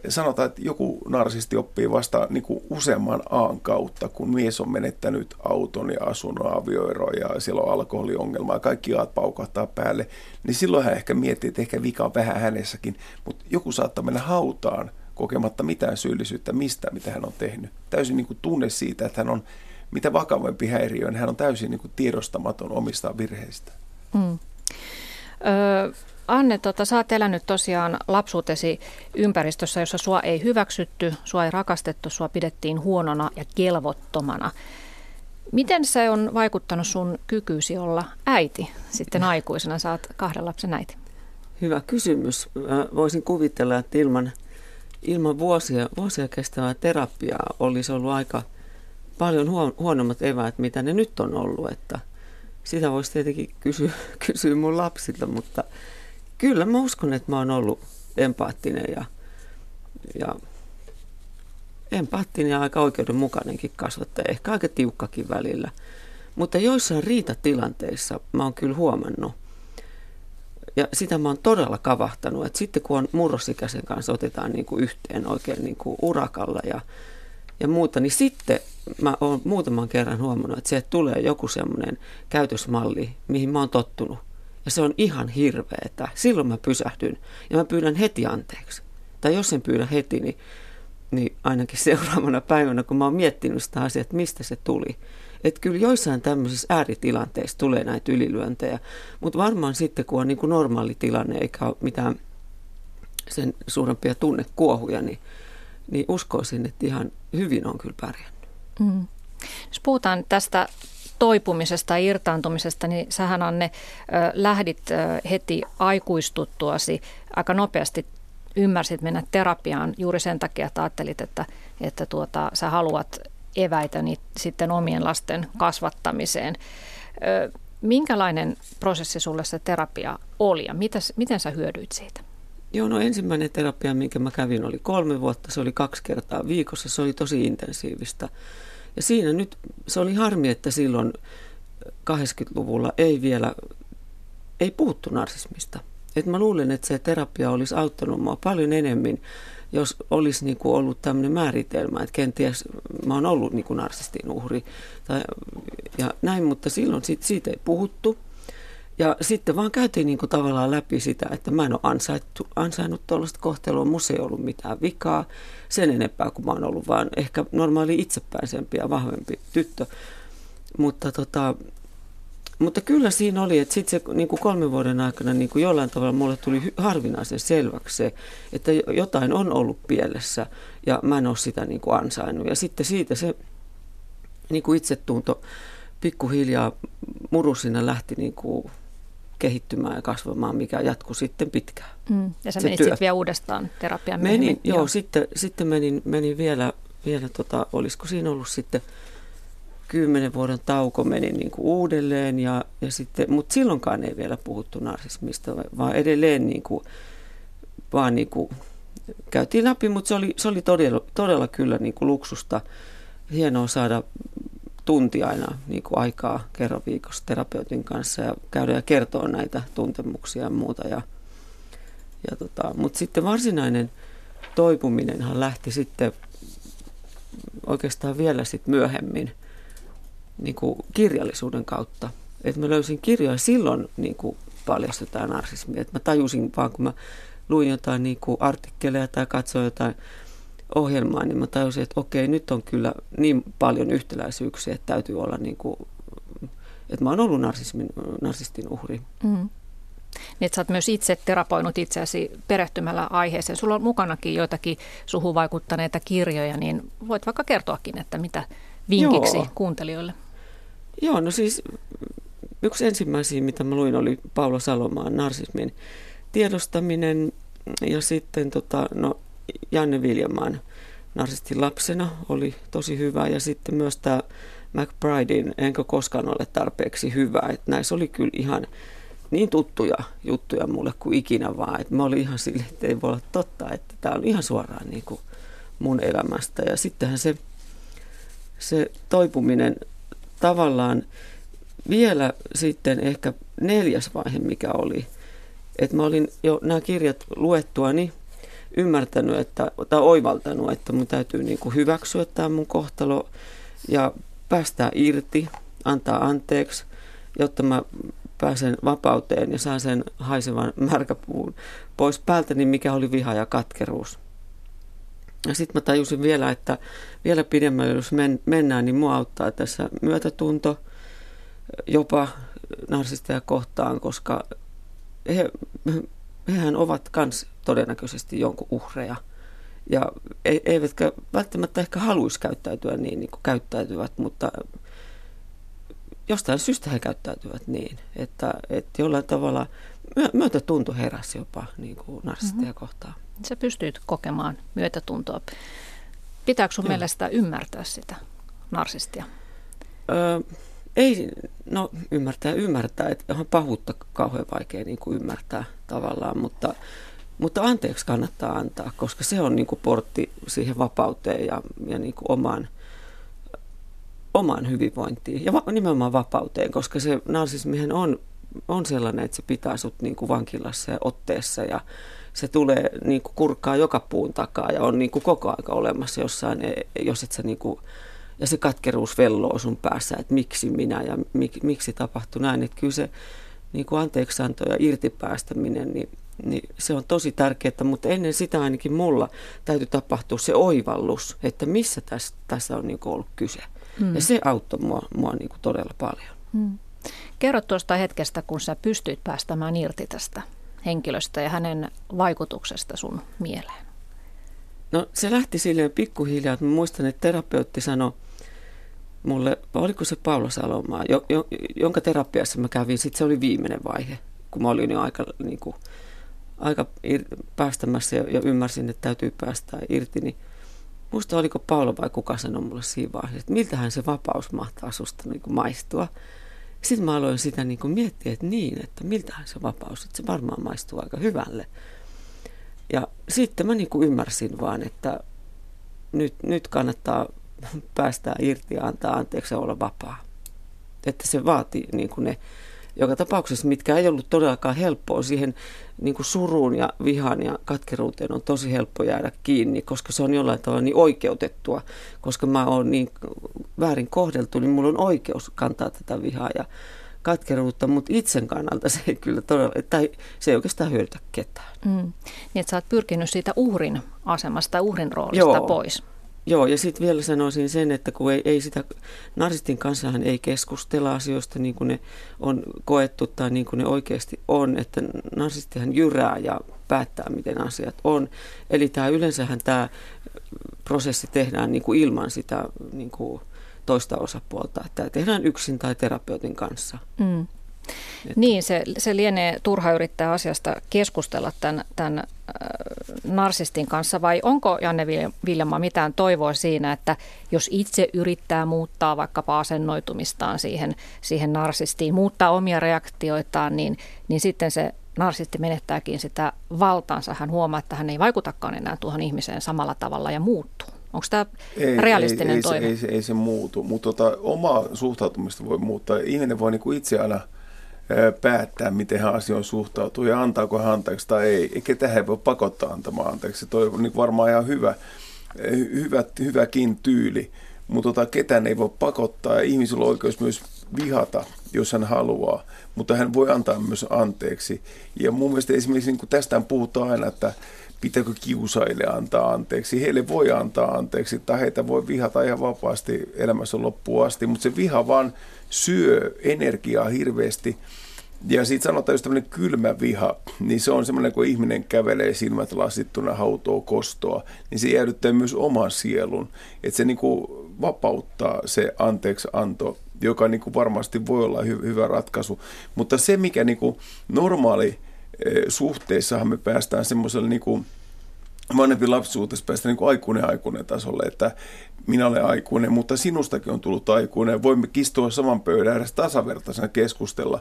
sanotaan, että joku narsisti oppii vasta niin kuin useamman aan kautta, kun mies on menettänyt auton ja asunnon avioero ja siellä on alkoholiongelma ja kaikki aat paukahtaa päälle, niin silloin hän ehkä miettii, että ehkä vika on vähän hänessäkin, mutta joku saattaa mennä hautaan kokematta mitään syyllisyyttä mistä, mitä hän on tehnyt. Täysin niin kuin tunne siitä, että hän on mitä vakavampi häiriö, niin hän on täysin niin kuin tiedostamaton omista virheistä. Mm. Öö, Anne, tota, sä oot elänyt tosiaan lapsuutesi ympäristössä, jossa sua ei hyväksytty, sua ei rakastettu, sua pidettiin huonona ja kelvottomana. Miten se on vaikuttanut sun kykyysi olla äiti sitten aikuisena? Saat kahden lapsen äiti. Hyvä kysymys. Voisin kuvitella, että ilman, ilman vuosia, vuosia kestävää terapiaa olisi ollut aika paljon huonommat eväät, mitä ne nyt on ollut. Että sitä voisi tietenkin kysyä, kysyä mun lapsilta, mutta kyllä mä uskon, että mä oon ollut empaattinen ja, ja empaattinen ja aika oikeudenmukainenkin kasvattaja, ehkä aika tiukkakin välillä. Mutta joissain riitatilanteissa mä oon kyllä huomannut, ja sitä mä oon todella kavahtanut, että sitten kun on murrosikäisen kanssa otetaan niin kuin yhteen oikein niin kuin urakalla ja, ja muuta, niin sitten mä oon muutaman kerran huomannut, että sieltä tulee joku semmoinen käytösmalli, mihin mä oon tottunut. Ja se on ihan hirveetä. Silloin mä pysähdyn ja mä pyydän heti anteeksi. Tai jos en pyydä heti, niin, niin ainakin seuraavana päivänä, kun mä oon miettinyt sitä asiaa, että mistä se tuli. Että kyllä joissain tämmöisissä ääritilanteissa tulee näitä ylilyöntejä, mutta varmaan sitten, kun on niin kuin normaali tilanne eikä ole mitään sen suurempia tunnekuohuja, niin, niin uskoisin, että ihan hyvin on kyllä pärjännyt. Mm. Jos puhutaan tästä toipumisesta ja irtaantumisesta, niin sähän Anne lähdit heti aikuistuttuasi aika nopeasti ymmärsit mennä terapiaan juuri sen takia, että ajattelit, että, että tuota, sä haluat eväitä niitä sitten omien lasten kasvattamiseen. Minkälainen prosessi sulle se terapia oli ja mitäs, miten sä hyödyit siitä? Joo, no ensimmäinen terapia, minkä mä kävin, oli kolme vuotta. Se oli kaksi kertaa viikossa. Se oli tosi intensiivistä. Ja siinä nyt se oli harmi, että silloin 80-luvulla ei vielä, ei puhuttu narsismista. Et mä luulen, että se terapia olisi auttanut mua paljon enemmän, jos olisi niin kuin ollut tämmöinen määritelmä, että kenties mä oon ollut niin kuin narsistin uhri tai, ja näin, mutta silloin siitä, siitä ei puhuttu. Ja sitten vaan käytiin niin kuin tavallaan läpi sitä, että mä en ole ansaittu, ansainnut tuollaista kohtelua, musta ei ollut mitään vikaa sen enempää kuin mä oon ollut, vaan ehkä normaali itsepäisempi ja vahvempi tyttö. Mutta, tota, mutta kyllä siinä oli, että sitten se niin kuin kolmen vuoden aikana niin kuin jollain tavalla mulle tuli harvinaisen selväksi se, että jotain on ollut pielessä ja mä en ole sitä niin kuin ansainnut. Ja sitten siitä se niin kuin itsetunto pikkuhiljaa murusina lähti niin kuin kehittymään ja kasvamaan, mikä jatkui sitten pitkään. Mm. Ja sä menit sitten vielä uudestaan terapiaan Menin, joo, joo, sitten, sitten menin, menin vielä, vielä tota, olisiko siinä ollut sitten kymmenen vuoden tauko menin niin kuin uudelleen, ja, ja sitten, mutta silloinkaan ei vielä puhuttu narsismista, vaan edelleen niin kuin, vaan niin kuin, käytiin läpi, mutta se oli, se oli todella, todella kyllä niin kuin luksusta. Hienoa saada tunti aina niin kuin aikaa kerran viikossa terapeutin kanssa ja käydä ja kertoa näitä tuntemuksia ja muuta. Ja, ja tota, Mutta sitten varsinainen toipuminenhan lähti sitten oikeastaan vielä sit myöhemmin niin kuin kirjallisuuden kautta. Et mä löysin kirjoja silloin niin kuin paljastetaan narsismia. Et mä tajusin vaan, kun mä luin jotain niin kuin artikkeleja tai katsoin jotain ohjelmaa, niin mä tajusin, että okei, nyt on kyllä niin paljon yhtäläisyyksiä, että täytyy olla niin kuin, että mä oon ollut narsismin, narsistin uhri. Mm. Niin, että sä oot myös itse terapoinut itseäsi perehtymällä aiheeseen. Sulla on mukanakin joitakin suhun vaikuttaneita kirjoja, niin voit vaikka kertoakin, että mitä vinkiksi Joo. kuuntelijoille? Joo, no siis yksi ensimmäisiä, mitä mä luin, oli Paula Salomaan narsismin tiedostaminen ja sitten tota, no, Janne Viljamaan narsistin lapsena oli tosi hyvä ja sitten myös tämä McBridein Enkä koskaan ole tarpeeksi hyvä. Että näissä oli kyllä ihan niin tuttuja juttuja mulle kuin ikinä vaan. Että mä olin ihan silleen, että ei voi olla totta, että tämä on ihan suoraan niin kuin mun elämästä. Ja sittenhän se, se toipuminen tavallaan vielä sitten ehkä neljäs vaihe, mikä oli, että mä olin jo nämä kirjat luettuani, ymmärtänyt että, tai oivaltanut, että mun täytyy niin kuin hyväksyä tämä mun kohtalo ja päästää irti, antaa anteeksi, jotta mä pääsen vapauteen ja saan sen haisevan märkäpuun pois päältäni, mikä oli viha ja katkeruus. Ja sitten mä tajusin vielä, että vielä pidemmälle jos men, mennään, niin mua auttaa tässä myötätunto jopa narsisteja kohtaan, koska he, hehän ovat kans todennäköisesti jonkun uhreja. Ja e, eivätkä välttämättä ehkä haluaisi käyttäytyä niin, niin kuin käyttäytyvät, mutta jostain syystä he käyttäytyvät niin, että, että jollain tavalla myötätunto heräsi jopa niin kuin narsistia mm-hmm. kohtaan. Sä pystyt kokemaan myötätuntoa. Pitääkö sun Joo. mielestä ymmärtää sitä narsistia? Öö, ei, no ymmärtää ymmärtää, että on pahuutta kauhean vaikea niin kuin ymmärtää tavallaan, mutta, mutta anteeksi kannattaa antaa, koska se on niin kuin portti siihen vapauteen ja, ja niin kuin omaan, omaan hyvinvointiin ja va, nimenomaan vapauteen, koska se narsismihän on, on sellainen, että se pitää sut niin kuin vankilassa ja otteessa ja se tulee niin kuin kurkkaa joka puun takaa ja on niin kuin koko aika olemassa jossain, e, jos et sä niin kuin, ja se katkeruus velloo sun päässä, että miksi minä ja mik, miksi tapahtui näin. Että kyllä se niin kuin anteeksianto ja irtipäästäminen, niin, niin se on tosi tärkeää, mutta ennen sitä ainakin mulla täytyy tapahtua se oivallus, että missä tässä, tässä on niin ollut kyse. Hmm. Ja se auttoi mua, mua niin kuin todella paljon. Hmm. Kerro tuosta hetkestä, kun sä pystyit päästämään irti tästä henkilöstä ja hänen vaikutuksesta sun mieleen. No se lähti silleen pikkuhiljaa, että mä muistan, että terapeutti sanoi, mulle, oliko se Paula Salomaa, jo, jo, jonka terapiassa mä kävin, sitten se oli viimeinen vaihe, kun mä olin jo aika, niin kuin, aika ir, päästämässä ja, ja ymmärsin, että täytyy päästä irti, niin muista oliko Paula vai kuka sanoi mulle siinä vaiheessa, että miltähän se vapaus mahtaa susta niin kuin maistua. Sitten mä aloin sitä niin kuin miettiä, että niin, että miltähän se vapaus, että se varmaan maistuu aika hyvälle. Ja sitten mä niin kuin ymmärsin vaan, että nyt, nyt kannattaa päästää irti ja antaa anteeksi olla vapaa. Että se vaatii niin kuin ne, joka tapauksessa, mitkä ei ollut todellakaan helppoa siihen niin kuin suruun ja vihaan ja katkeruuteen on tosi helppo jäädä kiinni, koska se on jollain tavalla niin oikeutettua, koska mä oon niin väärin kohdeltu, niin mulla on oikeus kantaa tätä vihaa ja katkeruutta, mutta itsen kannalta se ei kyllä todella, tai se ei oikeastaan hyödytä ketään. Mm. Niin, että sä oot pyrkinyt siitä uhrin asemasta, uhrin roolista Joo. pois. Joo, ja sitten vielä sanoisin sen, että kun ei, ei sitä, narsistin kanssahan ei keskustella asioista niin kuin ne on koettu tai niin kuin ne oikeasti on, että narsistihan jyrää ja päättää, miten asiat on. Eli tämä yleensähän tämä prosessi tehdään niin kuin ilman sitä niin kuin toista osapuolta, että tämä tehdään yksin tai terapeutin kanssa. Mm. Että. Niin, se, se lienee turha yrittää asiasta keskustella tämän, tämän äh, narsistin kanssa, vai onko Janne Viljelma mitään toivoa siinä, että jos itse yrittää muuttaa vaikkapa asennoitumistaan siihen, siihen narsistiin, muuttaa omia reaktioitaan, niin, niin sitten se narsisti menettääkin sitä valtaansa. Hän huomaa, että hän ei vaikutakaan enää tuohon ihmiseen samalla tavalla ja muuttuu. Onko tämä ei, realistinen ei, ei, toive? Ei, ei, ei se muutu, mutta tota, omaa suhtautumista voi muuttaa. Ihminen voi niinku itse aina – päättää, miten hän asioihin suhtautuu ja antaako hän anteeksi tai ei. Eikä tähän voi pakottaa antamaan anteeksi. Toi on niin varmaan ihan hyvä, hyvä, hyväkin tyyli, mutta tota, ketään ei voi pakottaa ja ihmisillä on oikeus myös vihata, jos hän haluaa, mutta hän voi antaa myös anteeksi. Ja mun mielestä esimerkiksi niin tästä puhutaan aina, että pitääkö kiusaille antaa anteeksi. Heille voi antaa anteeksi tai heitä voi vihata ihan vapaasti elämässä loppuun asti, mutta se viha vaan syö energiaa hirveästi. Ja sitten sanotaan, jos tämmöinen kylmä viha, niin se on semmoinen, kun ihminen kävelee silmät lasittuna, hautoo kostoa, niin se jäädyttää myös oman sielun. Että se niin kuin vapauttaa se anteeksi anto, joka niin kuin varmasti voi olla hy- hyvä ratkaisu. Mutta se, mikä niin kuin normaali Eh, suhteissahan me päästään semmoiselle niin kuin vanhempi lapsuudessa päästä niin kuin aikuinen aikuinen tasolle, että minä olen aikuinen, mutta sinustakin on tullut aikuinen. Voimme kistua saman pöydän ääressä tasavertaisena keskustella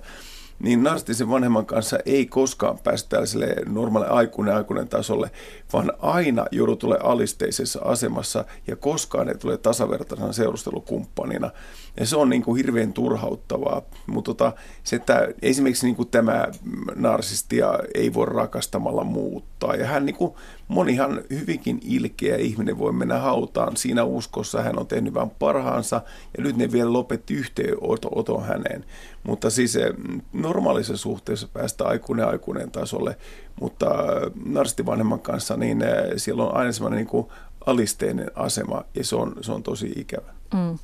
niin narstisen vanhemman kanssa ei koskaan päästä tällaiselle normaalille aikuinen aikuinen tasolle, vaan aina joudut tulee alisteisessa asemassa ja koskaan ei tule tasavertaisena seurustelukumppanina. Ja se on niin kuin hirveän turhauttavaa. Mutta tota, se, että esimerkiksi niin kuin tämä narsistia ei voi rakastamalla muuttaa. Ja hän niin kuin monihan hyvinkin ilkeä ihminen voi mennä hautaan siinä uskossa, hän on tehnyt vain parhaansa ja nyt ne vielä lopetti yhteenoton häneen. Mutta siis eh, normaalissa suhteessa päästä aikuinen aikuinen tasolle, mutta eh, narstivanhemman kanssa niin eh, siellä on aina semmoinen niin alisteinen asema ja se on, se on tosi ikävä. Mm.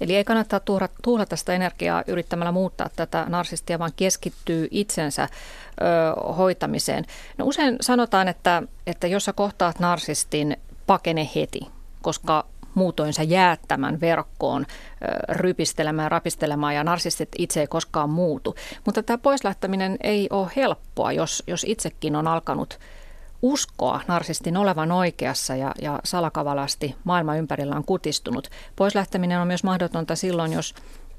Eli ei kannata tuhlata sitä energiaa yrittämällä muuttaa tätä narsistia, vaan keskittyy itsensä ö, hoitamiseen. No usein sanotaan, että, että jos sä kohtaat narsistin, pakene heti, koska muutoin sä jäät tämän verkkoon rypistelemään, rapistelemaan ja narsistit itse ei koskaan muutu. Mutta tämä poislähtäminen ei ole helppoa, jos, jos itsekin on alkanut uskoa narsistin olevan oikeassa ja, ja salakavalasti maailma ympärillä on kutistunut. Poislähteminen on myös mahdotonta silloin, jos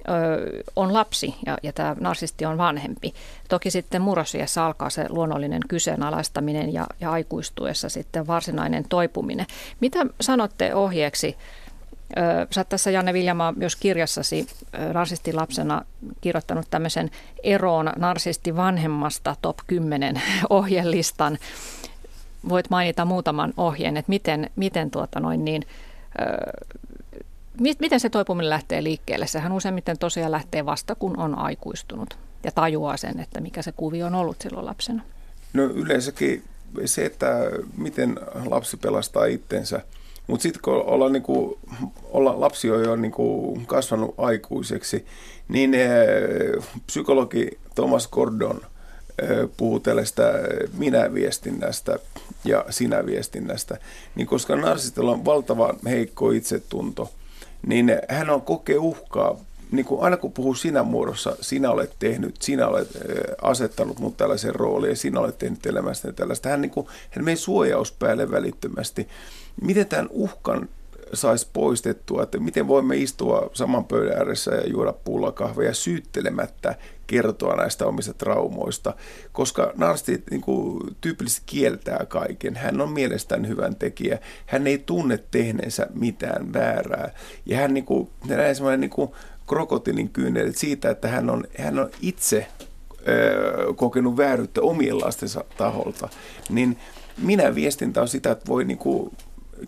ö, on lapsi ja, ja tämä narsisti on vanhempi. Toki sitten murrosiassa alkaa se luonnollinen kyseenalaistaminen ja, ja aikuistuessa sitten varsinainen toipuminen. Mitä sanotte ohjeeksi? Sä oot tässä Janne Viljamaa myös kirjassasi narsistilapsena kirjoittanut tämmöisen eroon narsisti vanhemmasta top 10 ohjelistan voit mainita muutaman ohjeen, että miten, miten, tuota noin niin, ö, miten se toipuminen lähtee liikkeelle. Sehän useimmiten tosiaan lähtee vasta, kun on aikuistunut ja tajuaa sen, että mikä se kuvio on ollut silloin lapsena. No yleensäkin se, että miten lapsi pelastaa itsensä. Mutta sitten kun olla, niinku, olla lapsi on jo niinku kasvanut aikuiseksi, niin e, psykologi Thomas Gordon – puhuu tällaista minä-viestinnästä ja sinä-viestinnästä, niin koska narsistilla on valtava heikko itsetunto, niin hän on kokee uhkaa niin kuin aina kun puhuu sinä muodossa, sinä olet tehnyt, sinä olet asettanut mut tällaisen rooliin ja sinä olet tehnyt elämästäni tällaista. Hän, niin kuin, hän meni suojaus päälle välittömästi. Miten tämän uhkan saisi poistettua, että miten voimme istua saman pöydän ääressä ja juoda pullakahveja syyttelemättä kertoa näistä omista traumoista, koska narsti niin kuin, tyypillisesti kieltää kaiken. Hän on mielestään hyvän tekijä. Hän ei tunne tehneensä mitään väärää. Ja hän niin kuin, näin semmoinen niin kuin krokotiilin kyynelet siitä, että hän on, hän on itse ö, kokenut vääryyttä omien lastensa taholta, niin minä viestintä on sitä, että voi niin kuin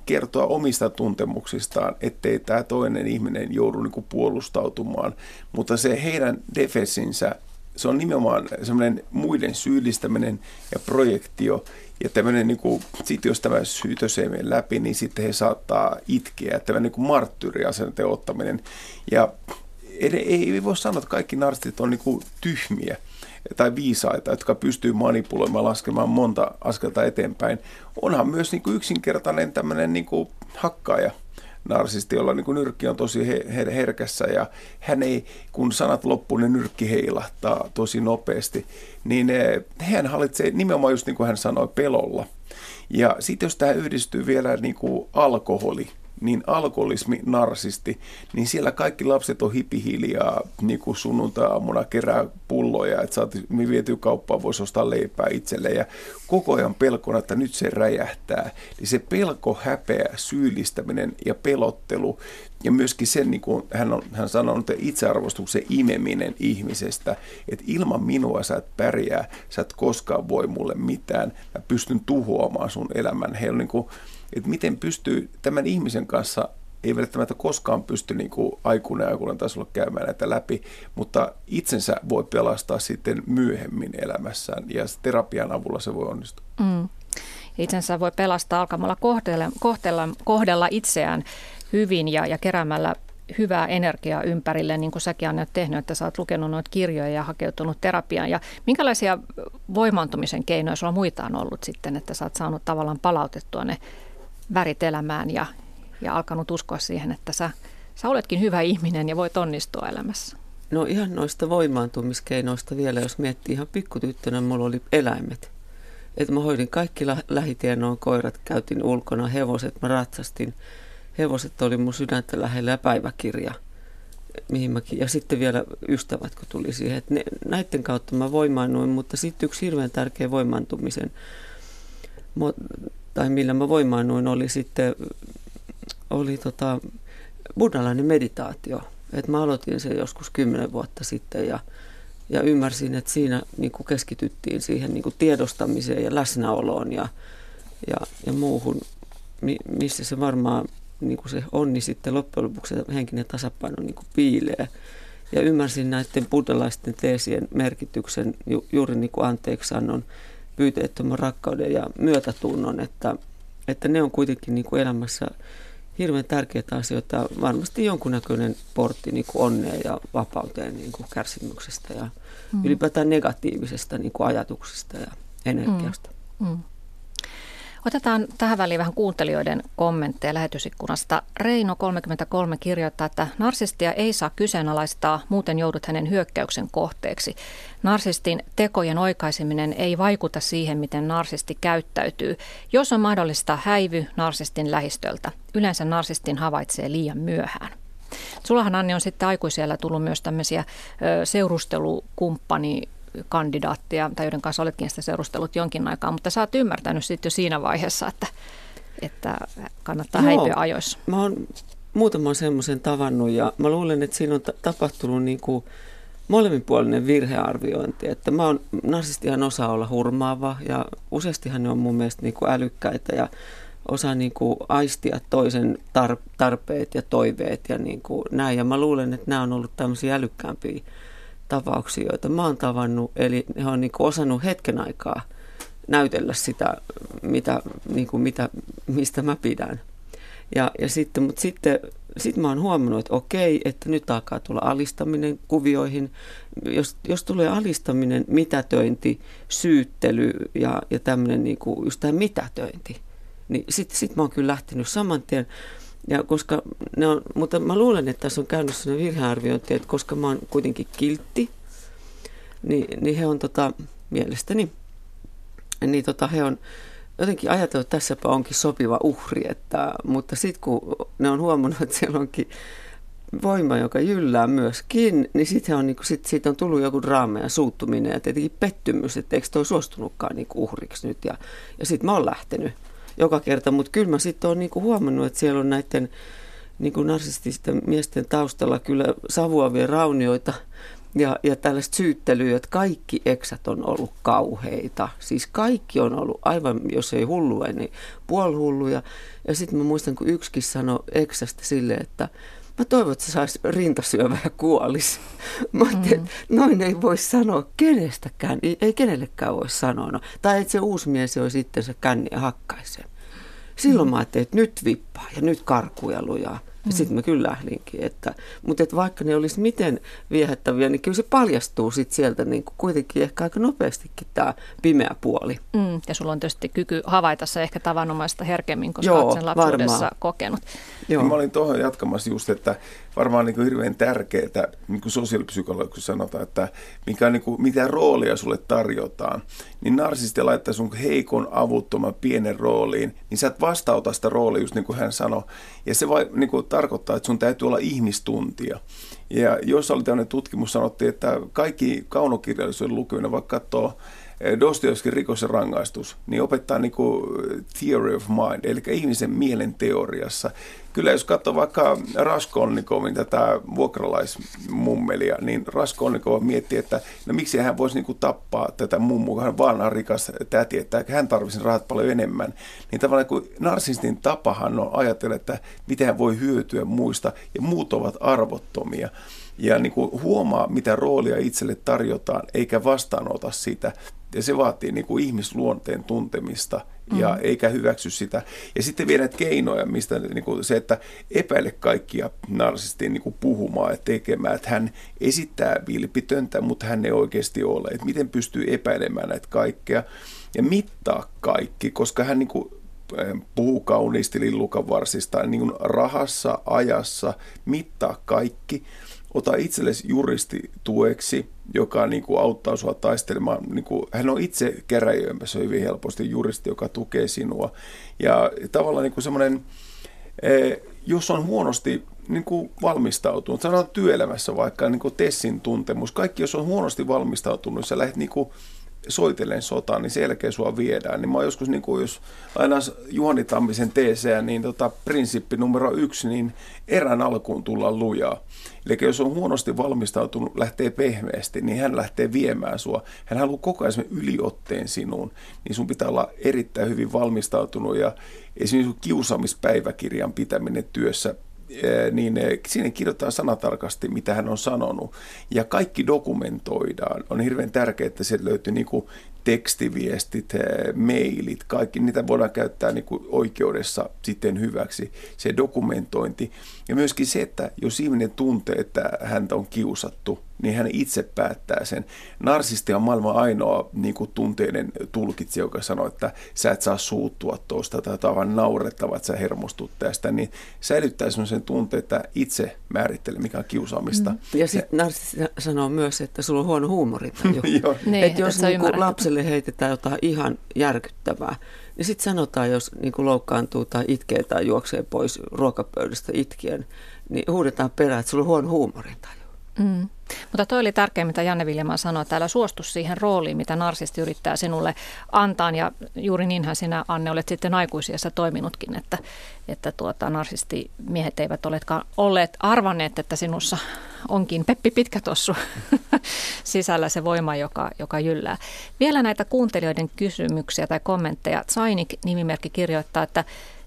kertoa omista tuntemuksistaan, ettei tämä toinen ihminen joudu niin puolustautumaan. Mutta se heidän defensinsä, se on nimenomaan semmoinen muiden syyllistäminen ja projektio. Ja tämmöinen, niin kuin, sit jos tämä syytös ei mene läpi, niin sitten he saattaa itkeä. Tämmöinen niin marttyyriasenteen ottaminen. Ja ei, ei voi sanoa, että kaikki narsistit on niin kuin tyhmiä tai viisaita, jotka pystyy manipuloimaan, laskemaan monta askelta eteenpäin. Onhan myös niin kuin yksinkertainen tämmöinen niin kuin hakkaaja narsisti, jolla niin kuin nyrkki on tosi her- herkässä ja hän ei, kun sanat loppuu, niin nyrkki heilahtaa tosi nopeasti, niin eh, hän hallitsee nimenomaan just niin kuin hän sanoi pelolla. Ja sitten jos tämä yhdistyy vielä niin kuin alkoholi, niin alkoholismi, narsisti, niin siellä kaikki lapset on hipihiljaa niin kuin sunnuntai-aamuna kerää pulloja, että saat viety kauppaan, voisi ostaa leipää itselle ja koko ajan pelkona, että nyt se räjähtää. Niin se pelko, häpeä, syyllistäminen ja pelottelu ja myöskin sen, niin kuin hän, on, hän sanoo, että itsearvostuksen imeminen ihmisestä, että ilman minua sä et pärjää, sä et koskaan voi mulle mitään, mä pystyn tuhoamaan sun elämän. Heillä on niin kuin, että miten pystyy tämän ihmisen kanssa ei välttämättä koskaan pysty niin kuin aikuinen aikuinen tasolla käymään näitä läpi, mutta itsensä voi pelastaa sitten myöhemmin elämässään ja terapian avulla se voi onnistua. Mm. Itsensä voi pelastaa alkamalla kohdella, kohdella, kohdella itseään hyvin ja, ja keräämällä hyvää energiaa ympärille, niin kuin säkin olet tehnyt, että sä oot lukenut noita kirjoja ja hakeutunut terapiaan. Ja minkälaisia voimaantumisen keinoja sulla muita on ollut sitten, että sä oot saanut tavallaan palautettua ne värit elämään ja, ja alkanut uskoa siihen, että sä, sä oletkin hyvä ihminen ja voit onnistua elämässä? No ihan noista voimaantumiskeinoista vielä, jos miettii ihan pikkutyttönä, mulla oli eläimet. Että mä hoidin kaikki lähitienoon koirat, käytin ulkona, hevoset, mä ratsastin. Hevoset oli mun sydäntä lähellä ja päiväkirja. Mihin mäkin, ja sitten vielä ystävät, kun tuli siihen. Ne, näiden kautta mä voimaannuin, mutta sitten yksi hirveän tärkeä voimaantumisen tai millä mä voimaannuin, oli sitten oli tota, buddhalainen meditaatio. Et mä aloitin sen joskus kymmenen vuotta sitten ja, ja ymmärsin, että siinä niin keskityttiin siihen niin tiedostamiseen ja läsnäoloon ja, ja, ja muuhun, missä se varmaan niin se onni sitten loppujen lopuksi henkinen tasapaino niin piilee. Ja ymmärsin näiden buddhalaisten teesien merkityksen ju, juuri niin kuin anteeksiannon, pyyteettömän rakkauden ja myötätunnon, että, että ne on kuitenkin niin kuin elämässä hirveän tärkeitä asioita. Varmasti jonkunnäköinen portti niin kuin onneen ja vapauteen niin kuin kärsimyksestä ja mm. ylipäätään negatiivisesta niin kuin ajatuksesta ja energiasta. Mm. Mm. Otetaan tähän väliin vähän kuuntelijoiden kommentteja lähetysikkunasta. Reino 33 kirjoittaa, että narsistia ei saa kyseenalaistaa, muuten joudut hänen hyökkäyksen kohteeksi. Narsistin tekojen oikaiseminen ei vaikuta siihen, miten narsisti käyttäytyy. Jos on mahdollista, häivy narsistin lähistöltä. Yleensä narsistin havaitsee liian myöhään. Sullahan Anni on sitten aikuisella tullut myös tämmöisiä seurustelukumppani kandidaattia, tai joiden kanssa oletkin sitä seurustellut jonkin aikaa, mutta sä oot ymmärtänyt sitten jo siinä vaiheessa, että, että kannattaa Joo, häipyä ajoissa. Mä oon muutaman semmoisen tavannut ja mä luulen, että siinä on t- tapahtunut niin kuin molemminpuolinen virhearviointi. Että mä oon, narsistihan osaa olla hurmaava ja useastihan ne on mun mielestä niin kuin älykkäitä ja osaa niin kuin aistia toisen tar- tarpeet ja toiveet ja niin kuin näin. Ja mä luulen, että nämä on ollut tämmöisiä älykkäämpiä tapauksia, joita mä oon tavannut. Eli he on niin osannut hetken aikaa näytellä sitä, mitä, niin kuin mitä, mistä mä pidän. Ja, ja sitten, mutta sitten sit mä oon huomannut, että okei, että nyt alkaa tulla alistaminen kuvioihin. Jos, jos tulee alistaminen, mitätöinti, syyttely ja, ja tämmöinen niin just tämä mitätöinti, niin sitten sit mä oon kyllä lähtenyt saman tien ja koska ne on, mutta mä luulen, että tässä on käynyt sellainen virhearviointi, että koska mä oon kuitenkin kiltti, niin, niin he on tota, mielestäni, niin tota, he on jotenkin ajatellut, että tässäpä onkin sopiva uhri, että, mutta sitten kun ne on huomannut, että siellä onkin voima, joka jyllää myöskin, niin sitten on, niin sit, siitä on tullut joku draama ja suuttuminen ja tietenkin pettymys, että eikö toi suostunutkaan niin uhriksi nyt. Ja, ja sitten mä oon lähtenyt joka kerta, mutta kyllä mä sitten olen niinku huomannut, että siellä on näiden niinku narsististen miesten taustalla kyllä savuavia raunioita ja, ja tällaista syyttelyä, että kaikki eksät on ollut kauheita. Siis kaikki on ollut aivan, jos ei hullua, niin puolhulluja. Ja sitten mä muistan, kun yksikin sanoi eksästä silleen, että mä toivon, että se saisi rintasyövä ja kuolisi. Mä mm. noin ei voi sanoa kenestäkään, ei, ei kenellekään voi sanoa. No. Tai että se uusi mies olisi sitten se känni ja hakkaisi sen. Silloin mm. mä ajattelin, että nyt vippaa ja nyt karkuja lujaa. Ja sitten mä kyllä lähdinkin. Että, mutta että vaikka ne olisi miten viehättäviä, niin kyllä se paljastuu sit sieltä niin kuin kuitenkin ehkä aika nopeastikin tämä pimeä puoli. Mm, ja sulla on tietysti kyky havaita se ehkä tavanomaista herkemmin, koska Joo, olet sen lapsuudessa varmaan. kokenut. Joo. Mä olin tuohon jatkamassa just, että varmaan niin kuin hirveän tärkeää, niin kuin sosiaalipsykologiksi sanotaan, että mikä niin kuin, mitä roolia sulle tarjotaan, niin narsisti laittaa sun heikon, avuttoman, pienen rooliin, niin sä et vastauta sitä roolia, just niin kuin hän sanoi. Ja se vai, niin kuin tarkoittaa, että sun täytyy olla ihmistuntia. Ja jos oli tämmöinen tutkimus, sanottiin, että kaikki kaunokirjallisuuden lukeminen, vaikka katsoo Dostoevskin rikos ja rangaistus, niin opettaa niin kuin theory of mind, eli ihmisen mielen teoriassa. Kyllä jos katsoo vaikka Raskolnikovin tätä vuokralaismummelia, niin Raskolnikov miettii, että no miksi hän voisi niin kuin tappaa tätä mummua, hän vaan rikas täti, että hän tarvitsisi rahat paljon enemmän. Niin tavallaan kun narsistin tapahan on ajatella, että miten hän voi hyötyä muista, ja muut ovat arvottomia ja niin kuin huomaa, mitä roolia itselle tarjotaan, eikä vastaanota sitä. Ja se vaatii niin kuin ihmisluonteen tuntemista ja mm. eikä hyväksy sitä. Ja sitten vielä näitä keinoja, mistä niin kuin se, että epäile kaikkia narsistiin niin kuin puhumaan ja tekemään, että hän esittää vilpitöntä, mutta hän ei oikeasti ole. Että miten pystyy epäilemään näitä kaikkea ja mittaa kaikki, koska hän niin kuin eh, puhuu kauniisti lillukan varsista niin kuin rahassa, ajassa, mittaa kaikki – ota itsellesi juristi tueksi, joka niin kuin auttaa sinua taistelemaan. Niin kuin, hän on itse käräjöimässä hyvin helposti juristi, joka tukee sinua. Ja tavallaan niin kuin semmoinen, eh, jos on huonosti niin kuin valmistautunut, sanotaan työelämässä vaikka niin kuin Tessin tuntemus, kaikki jos on huonosti valmistautunut, sä lähdet niin kuin soitellen sotaan, niin sen jälkeen sua viedään. Niin mä joskus, niin kuin jos aina Juhani Tammisen teeseä, niin tota, prinsippi numero yksi, niin erän alkuun tulla lujaa. Eli jos on huonosti valmistautunut, lähtee pehmeästi, niin hän lähtee viemään sua. Hän haluaa koko ajan yliotteen sinuun, niin sun pitää olla erittäin hyvin valmistautunut ja esimerkiksi kiusaamispäiväkirjan pitäminen työssä niin siinä kirjoitetaan sanatarkasti, mitä hän on sanonut. Ja kaikki dokumentoidaan. On hirveän tärkeää, että sieltä löytyy niin kuin tekstiviestit, mailit, kaikki, niitä voidaan käyttää niin kuin oikeudessa sitten hyväksi, se dokumentointi. Ja myöskin se, että jos ihminen tuntee, että häntä on kiusattu, niin hän itse päättää sen. Narsisti on maailman ainoa niin kuin tunteiden tulkitsija, joka sanoo, että sä et saa suuttua tuosta tai tämä on vain naurettava, että sä hermostut tästä, niin säilyttää sen tunteen, että itse määrittelee, mikä on kiusaamista. Mm. Ja sitten narsisti sanoo myös, että sulla on huono huumori. niin, että jos niin kuin lapselle heitetään jotain ihan järkyttävää, niin sitten sanotaan, jos niin kuin loukkaantuu tai itkee tai juoksee pois ruokapöydästä itkien, niin huudetaan perään, että sulla on huono huumorintaju. Mm. Mutta toi oli tärkeä, mitä Janne Viljamaa sanoi, että älä suostu siihen rooliin, mitä narsisti yrittää sinulle antaa. Ja juuri niinhän sinä, Anne, olet sitten aikuisiassa toiminutkin, että, että tuota, narsistimiehet eivät oletkaan olleet arvanneet, että sinussa onkin Peppi Pitkätossu sisällä se voima, joka, joka jyllää. Vielä näitä kuuntelijoiden kysymyksiä tai kommentteja. Sainik nimimerkki kirjoittaa, että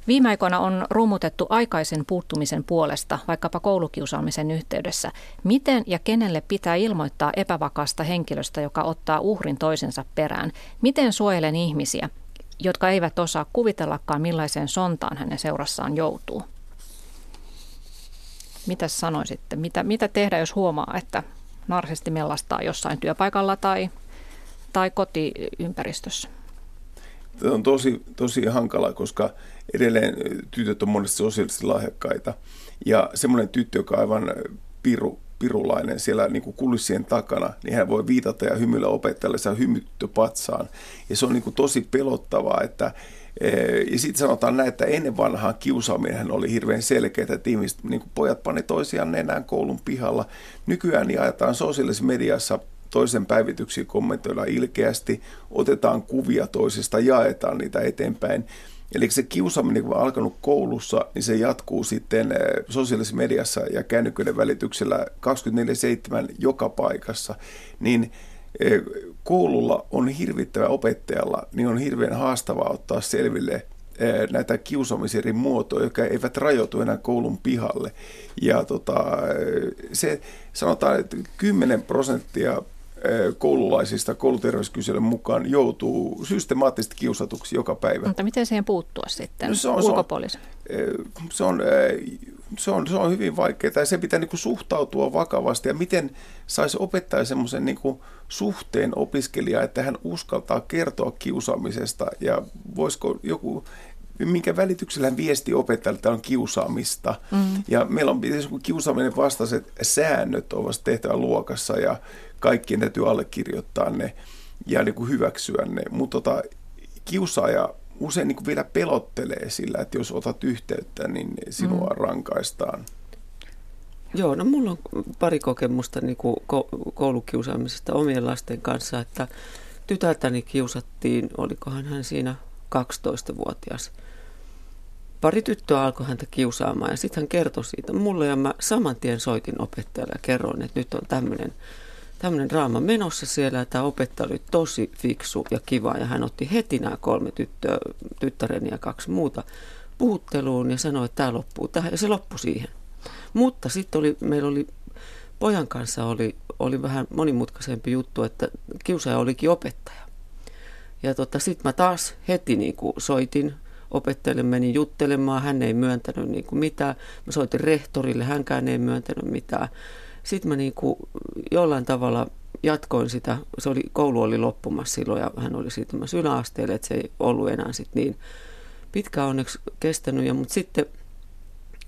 Viime aikoina on rummutettu aikaisen puuttumisen puolesta, vaikkapa koulukiusaamisen yhteydessä. Miten ja kenelle pitää ilmoittaa epävakaasta henkilöstä, joka ottaa uhrin toisensa perään? Miten suojelen ihmisiä, jotka eivät osaa kuvitellakaan, millaiseen sontaan hänen seurassaan joutuu? Mitä sanoisitte? Mitä, mitä tehdä, jos huomaa, että narsisti mellastaa jossain työpaikalla tai, tai kotiympäristössä? Tämä on tosi, tosi hankala, koska edelleen tytöt on monesti sosiaalisesti lahjakkaita. Ja semmoinen tyttö, joka on aivan piru, pirulainen siellä niin kuin kulissien takana, niin hän voi viitata ja hymyillä opettajalle saa hymyttö patsaan. Ja se on niin kuin tosi pelottavaa, että ja sitten sanotaan näin, että ennen vanhaa kiusaaminen oli hirveän selkeää, että ihmiset, niin pojat pani toisiaan nenään koulun pihalla. Nykyään niin ajetaan sosiaalisessa mediassa toisen päivityksiä kommentoidaan ilkeästi, otetaan kuvia toisesta, jaetaan niitä eteenpäin. Eli se kiusaaminen, kun on alkanut koulussa, niin se jatkuu sitten eh, sosiaalisessa mediassa ja kännyköiden välityksellä 24-7 joka paikassa. Niin eh, koululla on hirvittävä opettajalla, niin on hirveän haastavaa ottaa selville eh, näitä kiusaamisen eri muotoja, jotka eivät rajoitu enää koulun pihalle. Ja tota, se sanotaan, että 10 prosenttia koululaisista kouluterveyskyselyn mukaan joutuu systemaattisesti kiusatuksi joka päivä. Mutta miten siihen puuttua sitten no se on, ulkopuolisen? Se on, se on, se on hyvin vaikeaa ja se pitää niin kuin suhtautua vakavasti ja miten saisi opettaa semmoisen niin suhteen opiskelija, että hän uskaltaa kertoa kiusaamisesta ja voisiko joku minkä välityksellä viesti opettajalle, että on kiusaamista. Mm. Ja meillä on kiusaaminen vastaiset säännöt ovat tehtävä luokassa ja kaikkien täytyy allekirjoittaa ne ja niin kuin hyväksyä ne. Mutta tota, kiusaaja usein niin kuin vielä pelottelee sillä, että jos otat yhteyttä, niin sinua mm. rankaistaan. Joo, no mulla on pari kokemusta niin kuin koulukiusaamisesta omien lasten kanssa, että tytärtäni kiusattiin, olikohan hän siinä 12-vuotias. Pari tyttöä alkoi häntä kiusaamaan ja sitten hän kertoi siitä mulle ja mä saman tien soitin opettajalle ja kerroin, että nyt on tämmöinen tämmöinen draama menossa siellä ja tämä opettaja oli tosi fiksu ja kiva ja hän otti heti nämä kolme tyttöä, tyttäreni ja kaksi muuta puhutteluun ja sanoi, että tämä loppuu tähän ja se loppui siihen. Mutta sitten oli, meillä oli, pojan kanssa oli, oli vähän monimutkaisempi juttu, että kiusaaja olikin opettaja. Ja tota, sitten mä taas heti niin kuin soitin opettajalle, menin juttelemaan, hän ei myöntänyt niin kuin mitään. Mä soitin rehtorille, hänkään ei myöntänyt mitään sitten mä niin kuin jollain tavalla jatkoin sitä, se oli, koulu oli loppumassa silloin ja hän oli siirtymässä yläasteelle, että se ei ollut enää sit niin pitkään onneksi kestänyt. Ja, mutta sitten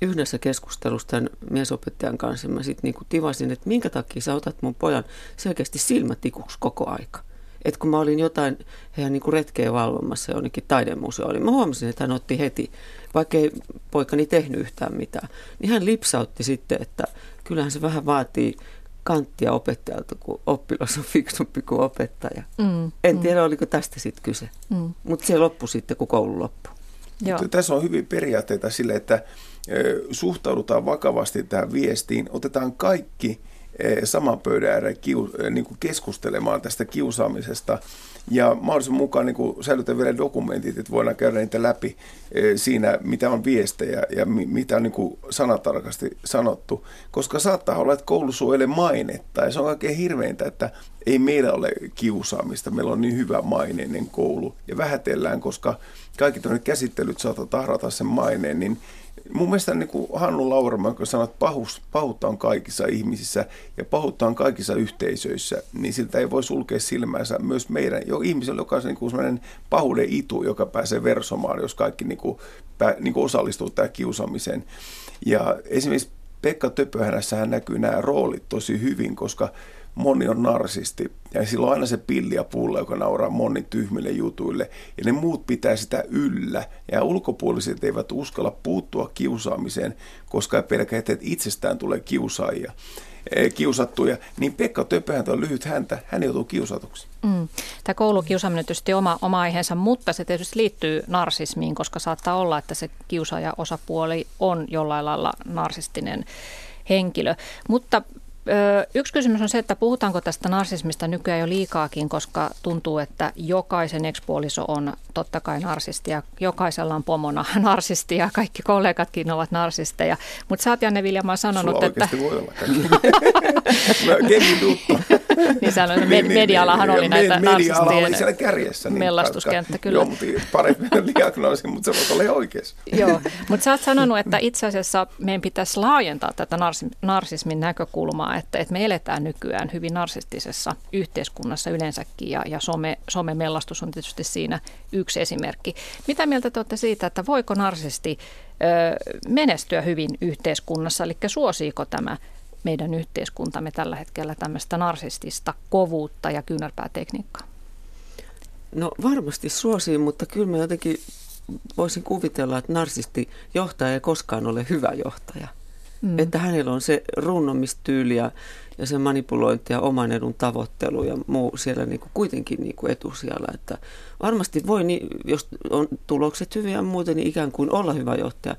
yhdessä keskustelussa tämän miesopettajan kanssa mä sitten niin tivasin, että minkä takia sä otat mun pojan selkeästi silmätikuksi koko aika. Että kun mä olin jotain heidän niin retkeä valvomassa jonnekin taidemuseoon, niin mä huomasin, että hän otti heti, vaikka ei poikani tehnyt yhtään mitään, niin hän lipsautti sitten, että kyllähän se vähän vaatii kanttia opettajalta, kun oppilas on fiksumpi kuin opettaja. Mm, en mm. tiedä, oliko tästä sitten kyse, mm. mutta se loppui sitten, kun koulu loppui. Joo. Tässä on hyvin periaatteita sille, että suhtaudutaan vakavasti tähän viestiin, otetaan kaikki saman pöydän ääreen niin keskustelemaan tästä kiusaamisesta – ja mahdollisimman mukaan niin säilytän vielä dokumentit, että voidaan käydä niitä läpi e, siinä, mitä on viestejä ja mitä on niin sanatarkasti sanottu. Koska saattaa olla, että koulu mainetta ja se on kaikkein hirveintä, että ei meillä ole kiusaamista. Meillä on niin hyvä maineinen koulu ja vähätellään, koska kaikki käsittelyt saattavat tahrata sen maineen, niin mun mielestä niin kuin Hannu Lauramaa, joka sanoi, että pahus, pahuutta on kaikissa ihmisissä ja pahuutta on kaikissa yhteisöissä, niin siltä ei voi sulkea silmänsä myös meidän, jo ihmisellä, joka on niin kuin sellainen pahuuden itu, joka pääsee versomaan, jos kaikki niin kuin, niin kuin osallistuu tähän kiusaamiseen. Ja esimerkiksi Pekka Töpöhänässähän näkyy nämä roolit tosi hyvin, koska moni on narsisti. Ja silloin aina se pilli ja pulla, joka nauraa moni tyhmille jutuille. Ja ne muut pitää sitä yllä. Ja ulkopuoliset eivät uskalla puuttua kiusaamiseen, koska pelkää, että itsestään tulee kiusaajia e, kiusattuja, niin Pekka Töpöhän on lyhyt häntä, hän joutuu kiusatuksi. Mm. Tämä koulukiusaaminen on tietysti oma, oma aiheensa, mutta se tietysti liittyy narsismiin, koska saattaa olla, että se kiusaaja osapuoli on jollain lailla narsistinen henkilö. Mutta Yksi kysymys on se, että puhutaanko tästä narsismista nykyään jo liikaakin, koska tuntuu, että jokaisen ekspuoliso on totta kai narsisti ja jokaisella on pomona narsisti ja kaikki kollegatkin ovat narsisteja. Mutta sä oot Janne Viljamaa sanonut, Sulla että... voi olla tuttu. niin sanoin, että med- medialahan oli näitä media oli siellä kärjessä. Niin mellastuskenttä, kyllä. Joo, mutta parempi diagnoosi, mutta se voi olla oikeassa. Joo, mutta sä oot sanonut, että itse asiassa meidän pitäisi laajentaa tätä narsismin näkökulmaa, että, että me eletään nykyään hyvin narsistisessa yhteiskunnassa yleensäkin ja, ja some, somemellastus on tietysti siinä yksi esimerkki. Mitä mieltä te olette siitä, että voiko narsisti ö, menestyä hyvin yhteiskunnassa, eli suosiiko tämä meidän yhteiskuntamme tällä hetkellä tämmöistä narsistista kovuutta ja kyynärpäätekniikkaa? No varmasti suosii, mutta kyllä mä jotenkin voisin kuvitella, että narsisti johtaja ei koskaan ole hyvä johtaja. Mm. Että hänellä on se runnomistyyli ja, ja se manipulointi ja oman edun tavoittelu ja muu siellä niin kuin kuitenkin niin kuin etusijalla. Että varmasti voi, niin, jos on tulokset hyviä muuten, niin ikään kuin olla hyvä johtaja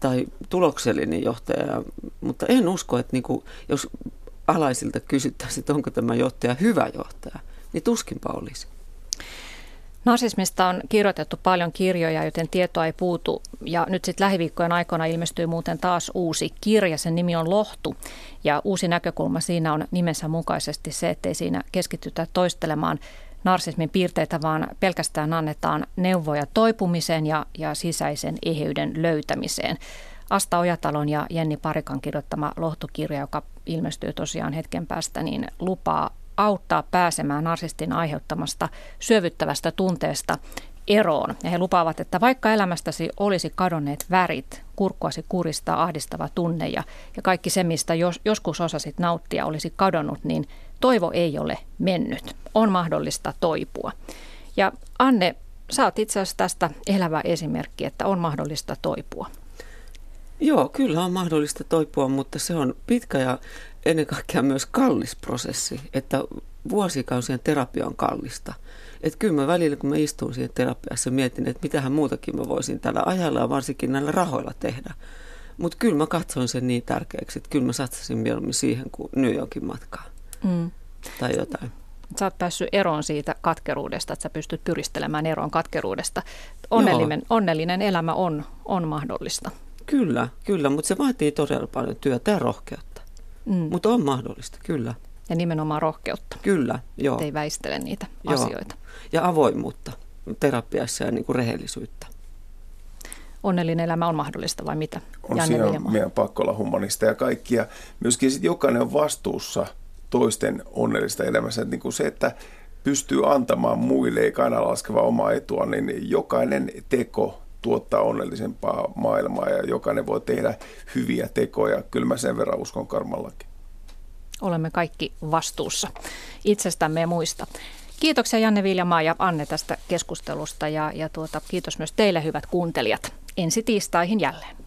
tai tuloksellinen johtaja, mutta en usko, että niin kuin, jos alaisilta kysyttäisiin, että onko tämä johtaja hyvä johtaja, niin tuskinpa olisi. Narsismista on kirjoitettu paljon kirjoja, joten tietoa ei puutu. Ja nyt sitten lähiviikkojen aikana ilmestyy muuten taas uusi kirja. Sen nimi on Lohtu. Ja uusi näkökulma siinä on nimensä mukaisesti se, ettei siinä keskitytä toistelemaan narsismin piirteitä, vaan pelkästään annetaan neuvoja toipumiseen ja, ja sisäisen eheyden löytämiseen. Asta Ojatalon ja Jenni Parikan kirjoittama lohtukirja, joka ilmestyy tosiaan hetken päästä, niin lupaa auttaa pääsemään narsistin aiheuttamasta syövyttävästä tunteesta eroon. Ja he lupaavat, että vaikka elämästäsi olisi kadonneet värit, kurkkuasi kuristaa ahdistava tunne ja, ja kaikki se, mistä jos, joskus osasit nauttia, olisi kadonnut, niin toivo ei ole mennyt. On mahdollista toipua. Ja Anne, sä oot itse asiassa tästä elävä esimerkki, että on mahdollista toipua. Joo, kyllä on mahdollista toipua, mutta se on pitkä ja ennen kaikkea myös kallis prosessi, että vuosikausien terapia on kallista. Että kyllä mä välillä, kun mä istun siihen terapiassa, mietin, että mitähän muutakin mä voisin tällä ajalla ja varsinkin näillä rahoilla tehdä. Mutta kyllä mä katsoin sen niin tärkeäksi, että kyllä mä satsasin mieluummin siihen kuin New Yorkin matkaan mm. tai jotain. Sä oot päässyt eroon siitä katkeruudesta, että sä pystyt pyristelemään eroon katkeruudesta. Onnellinen, onnellinen elämä on, on mahdollista. Kyllä, kyllä, mutta se vaatii todella paljon työtä ja rohkeutta. Mm. Mutta on mahdollista, kyllä. Ja nimenomaan rohkeutta. Kyllä, joo. ei väistele niitä joo. asioita. Ja avoimuutta terapiassa ja niin kuin rehellisyyttä. Onnellinen elämä on mahdollista vai mitä? On Janne siinä meidän pakko olla humanista ja kaikkia. Myöskin sit jokainen on vastuussa toisten onnellista elämässä. Niin kuin se, että pystyy antamaan muille eikä aina laskeva omaa etua, niin jokainen teko tuottaa onnellisempaa maailmaa ja jokainen voi tehdä hyviä tekoja. Kyllä mä sen verran uskon karmallakin. Olemme kaikki vastuussa itsestämme ja muista. Kiitoksia Janne Viljamaa ja Anne tästä keskustelusta ja, ja tuota, kiitos myös teille hyvät kuuntelijat. Ensi tiistaihin jälleen.